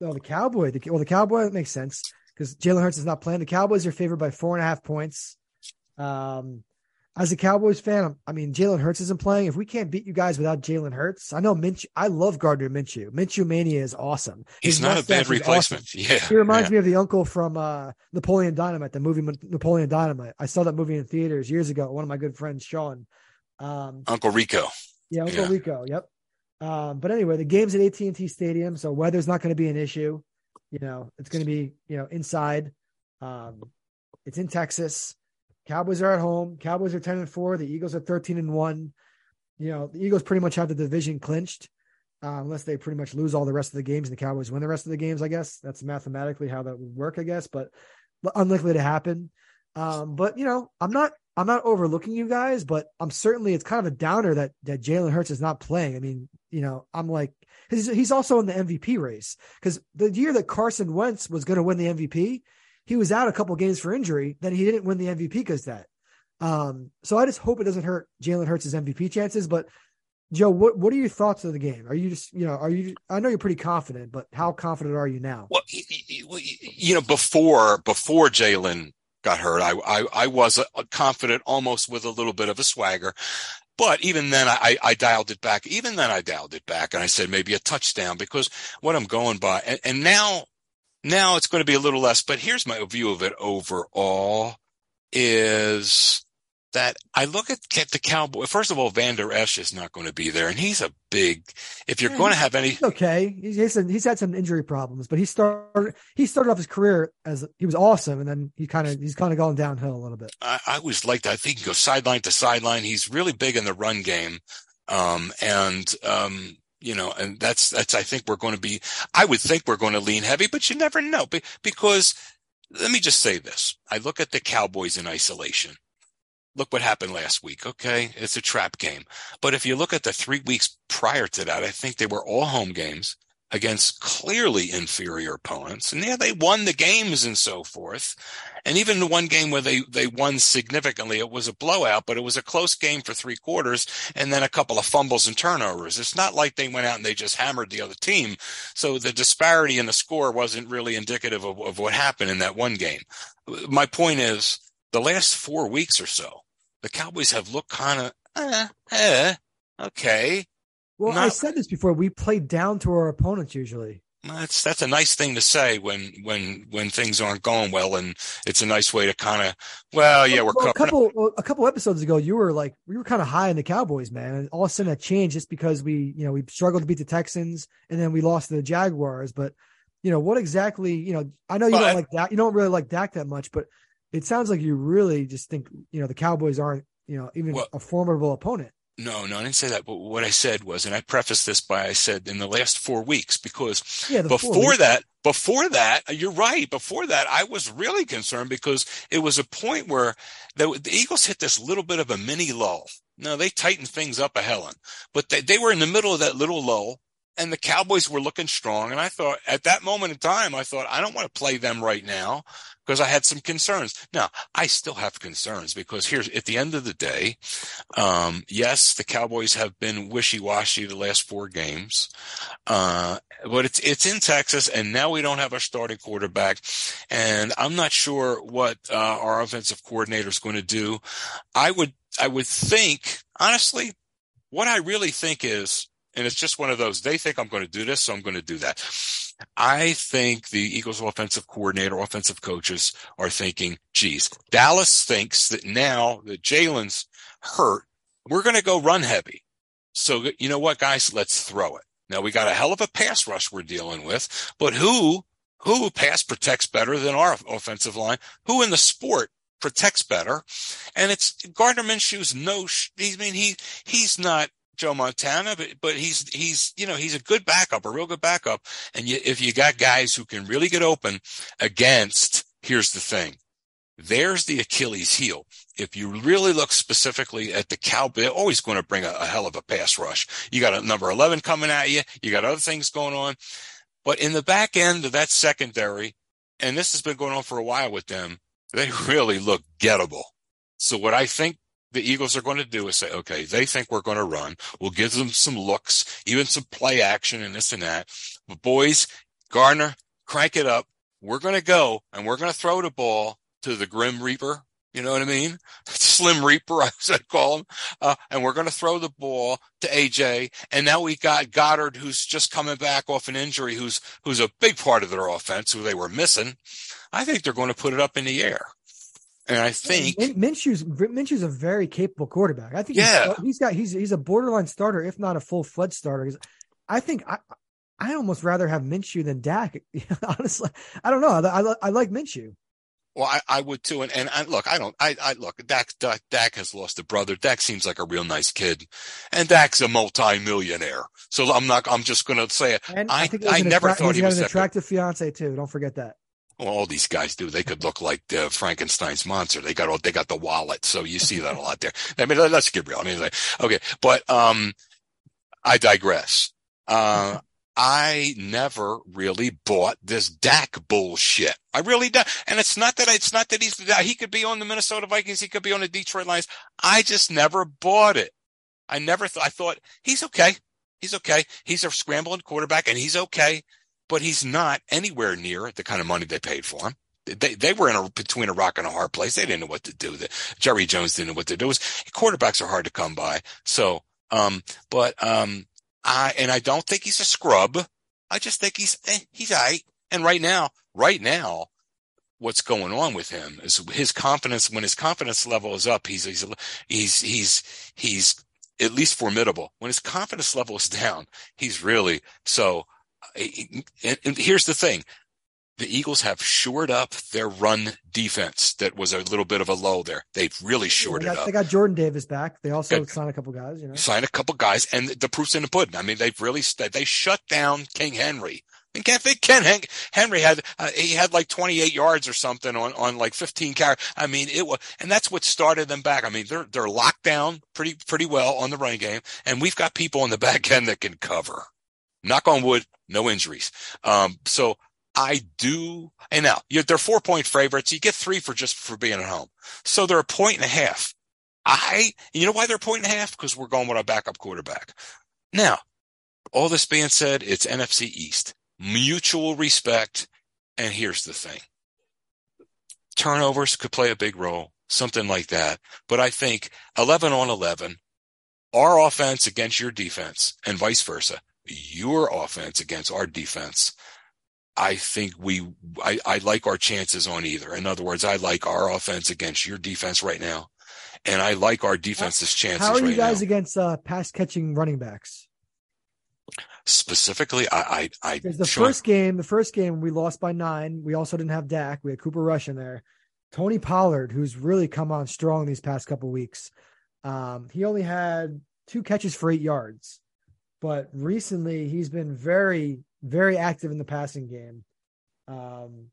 S1: no, the Cowboy. The, well, the Cowboy makes sense because Jalen Hurts is not playing. The Cowboys are favored by four and a half points. Um, as a Cowboys fan, I mean, Jalen Hurts isn't playing. If we can't beat you guys without Jalen Hurts, I know Minshew. I love Gardner Minshew. Minshew mania is awesome.
S2: His He's not a bad replacement. Awesome. Yeah,
S1: he reminds
S2: yeah.
S1: me of the uncle from uh, Napoleon Dynamite, the movie Napoleon Dynamite. I saw that movie in theaters years ago. One of my good friends, Sean.
S2: Um, uncle Rico.
S1: Yeah, Uncle yeah. Rico. Yep. Um, but anyway, the game's at AT&T Stadium, so weather's not going to be an issue. You know, it's going to be you know inside. Um, it's in Texas. Cowboys are at home. Cowboys are ten and four. The Eagles are thirteen and one. You know, the Eagles pretty much have the division clinched, uh, unless they pretty much lose all the rest of the games and the Cowboys win the rest of the games. I guess that's mathematically how that would work. I guess, but unlikely to happen. Um, but you know, I'm not I'm not overlooking you guys, but I'm certainly it's kind of a downer that that Jalen Hurts is not playing. I mean, you know, I'm like he's he's also in the MVP race because the year that Carson Wentz was going to win the MVP, he was out a couple games for injury. Then he didn't win the MVP because that. Um, so I just hope it doesn't hurt Jalen Hurts' MVP chances. But Joe, what what are your thoughts of the game? Are you just you know are you? I know you're pretty confident, but how confident are you now?
S2: Well, you know, before before Jalen got hurt. I, I, I was confident almost with a little bit of a swagger. But even then, I, I dialed it back. Even then, I dialed it back and I said maybe a touchdown because what I'm going by. And, and now, now it's going to be a little less. But here's my view of it overall is that I look at, at the Cowboy. First of all, Vander Esch is not going to be there, and he's a big. If you're yeah, going to have any,
S1: okay, he's he's had some injury problems, but he started he started off his career as he was awesome, and then he kind of he's kind of gone downhill a little bit.
S2: I, I always liked. I think he goes sideline to sideline. He's really big in the run game, um, and um, you know, and that's that's. I think we're going to be. I would think we're going to lean heavy, but you never know because. Let me just say this. I look at the Cowboys in isolation look what happened last week. Okay. It's a trap game. But if you look at the three weeks prior to that, I think they were all home games against clearly inferior opponents. And yeah, they won the games and so forth. And even the one game where they, they won significantly, it was a blowout, but it was a close game for three quarters and then a couple of fumbles and turnovers. It's not like they went out and they just hammered the other team. So the disparity in the score wasn't really indicative of, of what happened in that one game. My point is, the last four weeks or so, the Cowboys have looked kind of, eh, eh, okay.
S1: Well, Not, I said this before. We play down to our opponents usually.
S2: That's that's a nice thing to say when when when things aren't going well, and it's a nice way to kind of well, yeah, we're
S1: well, a couple up. a couple episodes ago. You were like we were kind of high on the Cowboys, man, and all of a sudden that changed just because we you know we struggled to beat the Texans and then we lost to the Jaguars. But you know what exactly? You know, I know you don't like that. You don't really like Dak that much, but it sounds like you really just think you know the Cowboys aren't you know even well, a formidable opponent.
S2: No, no, I didn't say that. But what I said was, and I prefaced this by I said in the last four weeks because yeah, before that, before that, you're right. Before that, I was really concerned because it was a point where the, the Eagles hit this little bit of a mini lull. No, they tightened things up a helen, but they, they were in the middle of that little lull and the Cowboys were looking strong. And I thought at that moment in time, I thought, I don't want to play them right now because I had some concerns. Now I still have concerns because here's at the end of the day, um, yes, the Cowboys have been wishy-washy the last four games, uh, but it's it's in Texas, and now we don't have our starting quarterback, and I'm not sure what uh, our offensive coordinator is going to do. I would I would think honestly, what I really think is, and it's just one of those. They think I'm going to do this, so I'm going to do that. I think the Eagles offensive coordinator, offensive coaches are thinking, geez, Dallas thinks that now that Jalen's hurt, we're going to go run heavy. So, you know what, guys? Let's throw it. Now we got a hell of a pass rush we're dealing with, but who, who pass protects better than our offensive line? Who in the sport protects better? And it's Gardner Minshew's no, I mean, he, he's not Joe Montana, but but he's he's you know he's a good backup, a real good backup. And you, if you got guys who can really get open against, here's the thing, there's the Achilles heel. If you really look specifically at the Cowboy, always going to bring a, a hell of a pass rush. You got a number 11 coming at you. You got other things going on. But in the back end of that secondary, and this has been going on for a while with them, they really look gettable. So what I think the Eagles are going to do is say, okay, they think we're going to run. We'll give them some looks, even some play action and this and that. But boys, Gardner, crank it up. We're going to go and we're going to throw the ball to the Grim Reaper. You know what I mean? Slim Reaper, I said, call him. Uh, and we're going to throw the ball to AJ. And now we got Goedert, who's just coming back off an injury, who's, who's a big part of their offense, who they were missing. I think they're going to put it up in the air. And I think
S1: Minshew's Minshew's a very capable quarterback. I think yeah. he's, he's got he's he's a borderline starter, if not a full fledged starter. I think I I almost rather have Minshew than Dak. Honestly, I don't know. I, I, I like Minshew.
S2: Well, I, I would too. And, and look, I don't, I, I look, Dak, Dak, Dak has lost a brother. Dak seems like a real nice kid and Dak's a multi-millionaire. So I'm not, I'm just going to say it. And I, I, I never attra- thought he was
S1: an attractive fiance too. Don't forget that
S2: all these guys do. They could look like uh, Frankenstein's monster. They got all, they got the wallet. So you see that a lot there. I mean, let's get real. I mean, like, okay, but, um, I digress. Uh, I never really bought this Dak bullshit. I really don't. And it's not that, it's not that he's, he could be on the Minnesota Vikings. He could be on the Detroit Lions. I just never bought it. I never thought, I thought he's okay. He's okay. He's a scrambling quarterback and he's okay but he's not anywhere near the kind of money they paid for him. They they were in a between a rock and a hard place. They didn't know what to do. The, Jerry Jones didn't know what to do. Was, quarterbacks are hard to come by. So, um, but um, I and I don't think he's a scrub. I just think he's eh, he's right. And right now, right now, what's going on with him is his confidence. When his confidence level is up, he's he's he's he's he's at least formidable. When his confidence level is down, he's really so and here's the thing. The Eagles have shored up their run defense. That was a little bit of a low there. They've really shored
S1: they got,
S2: it up.
S1: They got Jordan Davis back. They also got, signed a couple guys. You know,
S2: signed a couple guys, and the proof's in the pudding. I mean, they've really they shut down King Henry. And can't think Ken Henry had uh, he had like 28 yards or something on on like 15 carries. I mean, it was, and that's what started them back. I mean, they're they're locked down pretty pretty well on the running game, and we've got people on the back end that can cover. Knock on wood, no injuries. Um, so I do, and now they're four point favorites. You get three for just for being at home. So they're a point and a half. I, you know why they're a point and a half? Because we're going with our backup quarterback. Now, all this being said, it's NFC East, mutual respect. And here's the thing. Turnovers could play a big role. something like that. But I think 11 on 11, our offense against your defense and vice versa, your offense against our defense. I think we, I, I like our chances on either. In other words, I like our offense against your defense right now. And I like our defense's chances.
S1: How are you
S2: right
S1: guys
S2: now.
S1: against uh, pass catching running backs?
S2: Specifically, I, I, I
S1: the
S2: Sean,
S1: first game, the first game we lost by nine. We also didn't have Dak. We had Cooper Rush in there. Tony Pollard, who's really come on strong these past couple weeks. Um, he only had two catches for eight yards, but recently he's been very, very active in the passing game. Um,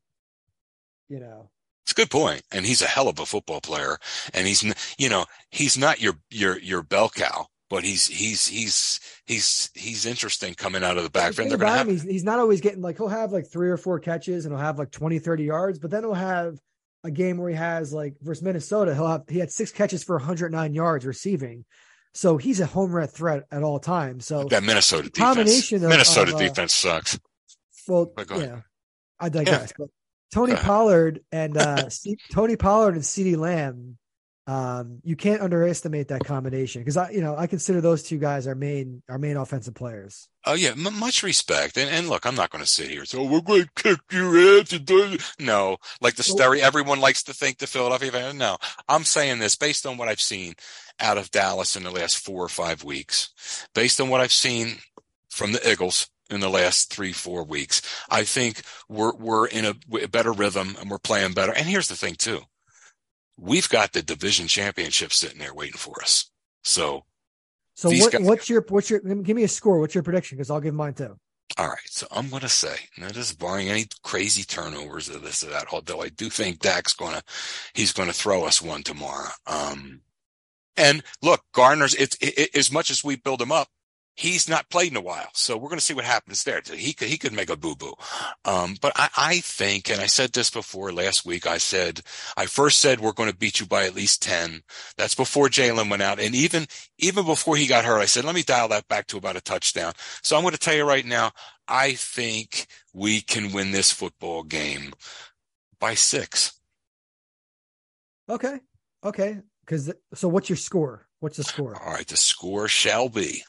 S1: you know,
S2: It's a good point, and he's a hell of a football player. And he's, you know, he's not your your your bell cow, but he's he's he's he's he's interesting coming out of the backfield.
S1: thing
S2: They're going to have
S1: him, he's, he's not always getting like he'll have like three or four catches and he'll have like 20, 30 yards, but then he'll have a game where he has like versus Minnesota, he'll have he had six catches for 109 yards receiving. So he's a home run threat at all times. So
S2: that Minnesota defense.
S1: combination of-
S2: Minnesota
S1: of, uh,
S2: defense sucks.
S1: well, yeah. I digress. But Tony Pollard and uh C- Tony Pollard and CeeDee Lamb, um, you can't underestimate that combination because I, you know, I consider those two guys our main our main offensive players.
S2: Oh yeah, m- much respect. And and look, I'm not going to sit here. So we're going to kick your ass. and do-" No, like the story. Everyone likes to think the Philadelphia. No, I'm saying this based on what I've seen out of Dallas in the last four or five weeks, based on what I've seen from the Eagles in the last three four weeks. I think we're we're in a, better rhythm and we're playing better. And here's the thing too, we've got the division championship sitting there waiting for us. So
S1: So what,
S2: guys-
S1: what's your what's your give me a score? What's your prediction? Because I'll give mine too.
S2: All right, so I'm going to say, now this is barring any crazy turnovers of this or that, although I do think Dak's going to, he's going to throw us one tomorrow. Um, and look, Gardner's it's it, as much as we build him up, he's not played in a while. So we're going to see what happens there. He could, he could make a boo boo. Um, but I, I think, and I said this before last week, I said, I first said we're going to beat you by at least 10. That's before Jalen went out. And even, even before he got hurt, I said, let me dial that back to about a touchdown. So I'm going to tell you right now, I think we can win this football game by six.
S1: Okay, okay. Because so, what's your score? What's the score?
S2: All right. The score shall be,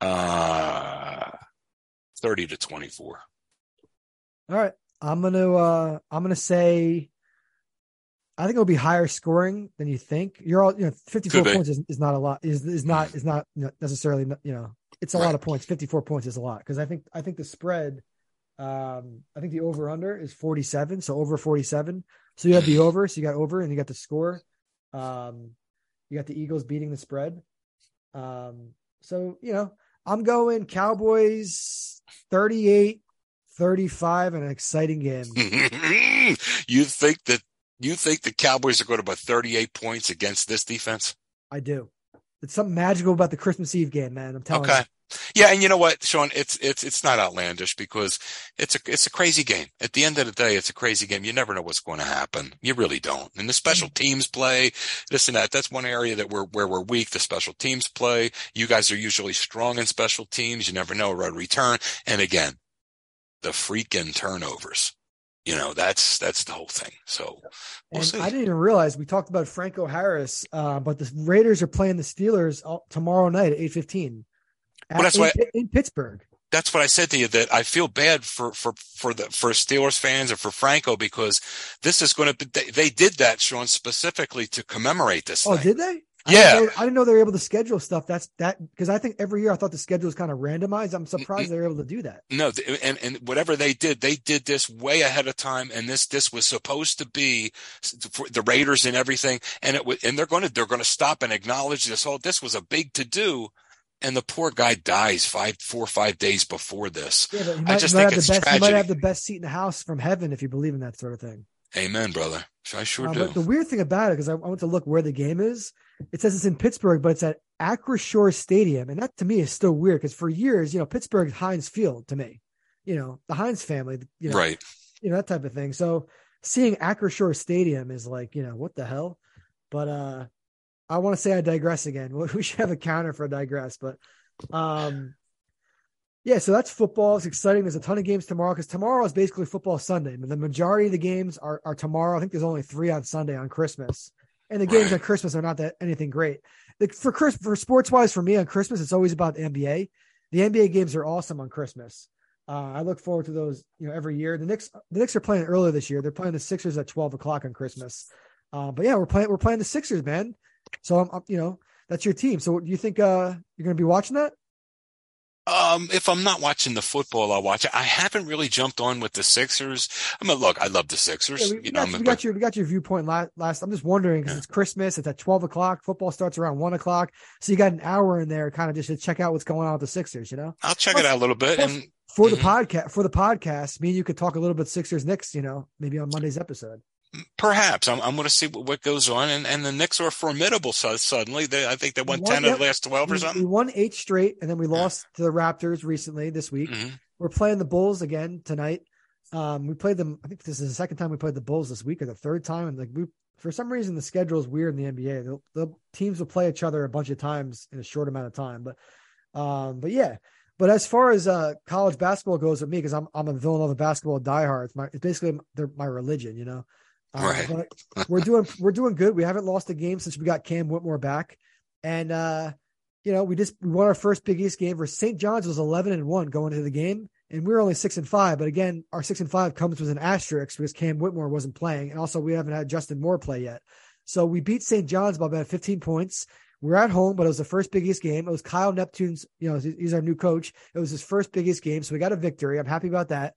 S2: uh, 30 to 24.
S1: All right, I'm gonna uh I'm gonna say. I think it'll be higher scoring than you think. You're all you know, 54 points is, is not a lot. Is is not is not necessarily you know it's a
S2: Right.
S1: lot of points. 54 points is a lot because I think I think the spread. Um, I think the over under is 47, so over 47. So you have the over, so you got over, and you got the score. Um, you got the Eagles beating the spread. Um, so you know, I'm going Cowboys 38 35, an exciting game.
S2: you think that you think the Cowboys are going to put 38 points against this defense?
S1: I do. It's something magical about the Christmas Eve game, man. I'm telling you.
S2: Okay.
S1: you.
S2: Yeah, and you know what, Sean? It's it's it's not outlandish because it's a it's a crazy game. At the end of the day, it's a crazy game. You never know what's going to happen. You really don't. And the special mm-hmm. teams play, this and that. That's one area that we're where we're weak. The special teams play. You guys are usually strong in special teams. You never know a return. And again, the freaking turnovers. You know, that's that's the whole thing. So we'll.
S1: I didn't even realize we talked about Franco Harris, uh, but the Raiders are playing the Steelers all- tomorrow night at 8:15.
S2: Well, that's
S1: in,
S2: why-
S1: in Pittsburgh.
S2: that's what I said to you that I feel bad for for for the for Steelers fans and for Franco because this is going to be they, they did that Sean specifically to commemorate this.
S1: Oh,
S2: thing.
S1: did they? I
S2: Yeah.
S1: didn't know, I didn't know they were able to schedule stuff. That's that because I think every year I thought the schedule was kind of randomized. I'm surprised they were able to do that.
S2: No, and and whatever they did, they did this way ahead of time, and this this was supposed to be for the Raiders and everything, and it was, and they're going to they're going to stop and acknowledge this whole this was a big to do, and the poor guy dies five four or five days before this.
S1: Yeah, he
S2: I
S1: might,
S2: just think
S1: have
S2: it's
S1: the best. He might have the best seat in the house from heaven if you believe in that sort of thing.
S2: Amen, brother. I sure
S1: Uh,
S2: do.
S1: but the weird thing about it, because I, I went to look where the game is, it says it's in Pittsburgh, but it's at Acrisure Stadium, and that to me is still weird because for years, you know, Pittsburgh Heinz Field to me, you know, the Heinz family, you know,
S2: right.
S1: you know that type of thing. So seeing Acrisure Stadium is like, you know, what the hell? But uh I want to say I digress again. We should have a counter for a digress, but um yeah, so that's football. It's exciting. There's a ton of games tomorrow because tomorrow is basically football Sunday. The majority of the games are, are tomorrow. I think there's only three on Sunday on Christmas. And the games on Christmas are not that anything great. Like for Chris, for sports wise, for me on Christmas, it's always about the NBA. The NBA games are awesome on Christmas. Uh, I look forward to those, you know, every year. The Knicks, the Knicks are playing earlier this year. They're playing the Sixers at twelve o'clock on Christmas. Uh, but yeah, we're playing, we're playing the Sixers, man. So I'm, I'm you know, that's your team. So do you think uh, you're going to be watching that?
S2: Um, if I'm not watching the football, I'll watch it. I haven't really jumped on with the Sixers. I mean, look, I love the Sixers.
S1: Yeah, we,
S2: know,
S1: got,
S2: I'm
S1: you, we got your we got your viewpoint last. last I'm just wondering because
S2: Yeah.
S1: it's Christmas. It's at twelve o'clock. Football starts around one o'clock, so you got an hour in there, kind of just to check out what's going on with the Sixers. You know,
S2: I'll check it out a little bit.
S1: plus-
S2: And
S1: for the
S2: Mhm.
S1: podcast, for the podcast, me and you could talk a little bit Sixers Knicks. You know, maybe on Monday's episode.
S2: Perhaps I'm, I'm going to see what, what goes on. And, and the Knicks are formidable. So suddenly they, I think they won
S1: One-
S2: 10 of the last 12 or
S1: something. we won eight straight, and then we
S2: Yeah.
S1: lost to the Raptors recently this week.
S2: Mhm.
S1: We're playing the Bulls again tonight. Um, we played them. I think this is the second time we played the Bulls this week, or the third time. And like we, for some reason, the schedule is weird in the NBA. The, the teams will play each other a bunch of times in a short amount of time. But, um, but yeah. But as far as uh college basketball goes with me, because I'm I'm a Villanova basketball diehard. It's my it's basically they're my religion, you know.
S2: Right.
S1: But we're doing we're doing good. We haven't lost a game since we got Cam Whitmore back, and uh, you know we just we won our first Big East game. Versus St. John's was 11 and one going into the game, and we were only six and five. But again, our six and five comes with an asterisk because Cam Whitmore wasn't playing, and also we haven't had Justin Moore play yet. So we beat St. John's by about 15 points. We're at home, but it was the first Big East game. It was Kyle Neptune's, you know, he's our new coach. It was his first Big East game, so we got a victory. I'm happy about that.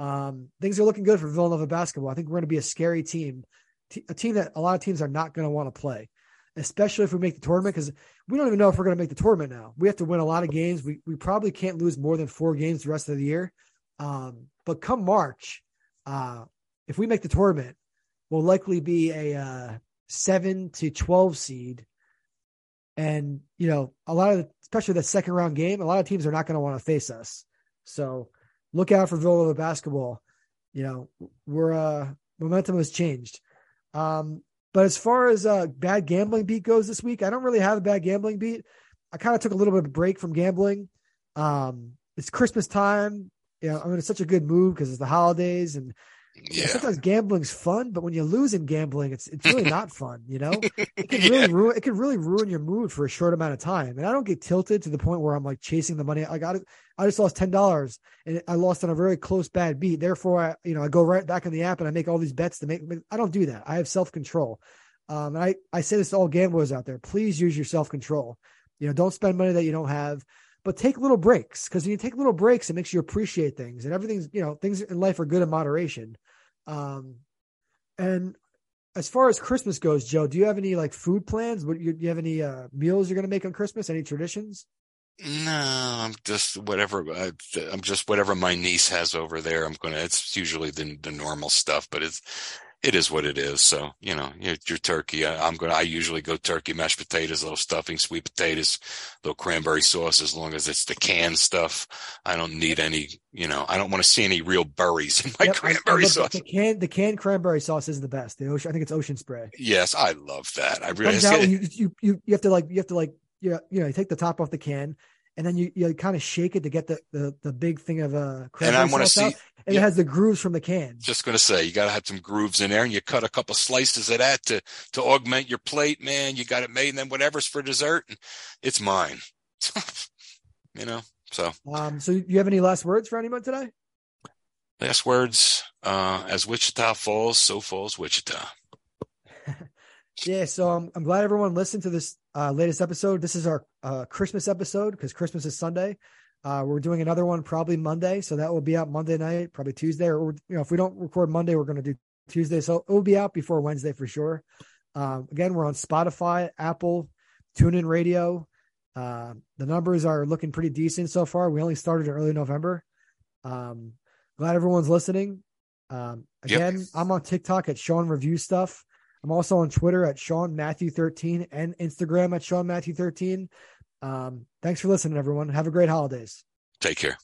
S1: Um, things are looking good for Villanova basketball. I think we're going to be a scary team, T- a team that a lot of teams are not going to want to play, especially if we make the tournament because we don't even know if we're going to make the tournament now. We have to win a lot of games. We we probably can't lose more than four games the rest of the year. Um, but come March, uh, if we make the tournament, we'll likely be a uh, seven to twelve seed, and you know a lot of the, especially the second round game, a lot of teams are not going to want to face us. So look out for Villanova basketball. You know, we're uh momentum has changed. Um, but as far as uh bad gambling beat goes this week, I don't really have a bad gambling beat. I kind of took a little bit of a break from gambling. Um, it's Christmas time. You know, I'm in such a good mood because it's the holidays and
S2: Yeah.
S1: sometimes gambling's fun, but when you lose in gambling, it's it's really not fun, you know? It can
S2: Yeah.
S1: really ruin it can really ruin your mood for a short amount of time. And I don't get tilted to the point where I'm like chasing the money. I got it. I just lost ten dollars and I lost on a very close bad beat. Therefore, I you know I go right back in the app and I make all these bets to make. I don't do that. I have self control. Um, and I I say this to all gamblers out there: please use your self control. You know, don't spend money that you don't have, but take little breaks because when you take little breaks, it makes you appreciate things and everything's you know things in life are good in moderation. Um, and as far as Christmas goes, Joe, do you have any like food plans? What you, do you have any uh, meals you're going to make on Christmas? Any traditions?
S2: No, I'm just whatever. I, I'm just whatever my niece has over there. I'm gonna. It's usually the the normal stuff, but it's it is what it is. So you know, your, your turkey. I, I'm gonna. I usually go turkey, mashed potatoes, little stuffing, sweet potatoes, little cranberry sauce. As long as it's the canned stuff, I don't need any. You know, I don't want to see any real berries in my
S1: Yep,
S2: cranberry sauce.
S1: The canned the canned cranberry sauce is the best. The ocean, I think it's ocean spray.
S2: Yes, I love that. I really.
S1: Comes out you you you have to like you have to like you know, you know you take the top off the can and then you you kind of shake it to get the the, the big thing of uh
S2: and I want to
S1: sauce out,
S2: see.
S1: and
S2: yeah.
S1: it has the grooves from the can.
S2: Just gonna say, you gotta have some grooves in there, and you cut a couple slices of that to to augment your plate. Man, you got it made, and then whatever's for dessert, it's mine. you know. So,
S1: Um, so you have any last words for anyone today?
S2: last words. Uh, as Wichita falls, so falls Wichita.
S1: Yeah, so um, I'm glad everyone listened to this uh, latest episode. This is our uh, Christmas episode because Christmas is Sunday. Uh, we're doing another one probably Monday, so that will be out Monday night, probably Tuesday, or you know, if we don't record Monday, we're going to do Tuesday, so it will be out before Wednesday for sure. Um, again, we're on Spotify, Apple, TuneIn Radio. Uh, the numbers are looking pretty decent so far. We only started in early November. Um, glad everyone's listening. Um,
S2: Yep.
S1: again, I'm on TikTok at Sean Review Stuff. I'm also on Twitter at Sean Matthew 13 and Instagram at Sean Matthew 13. Um, thanks for listening, everyone. Have a great holidays.
S2: Take care.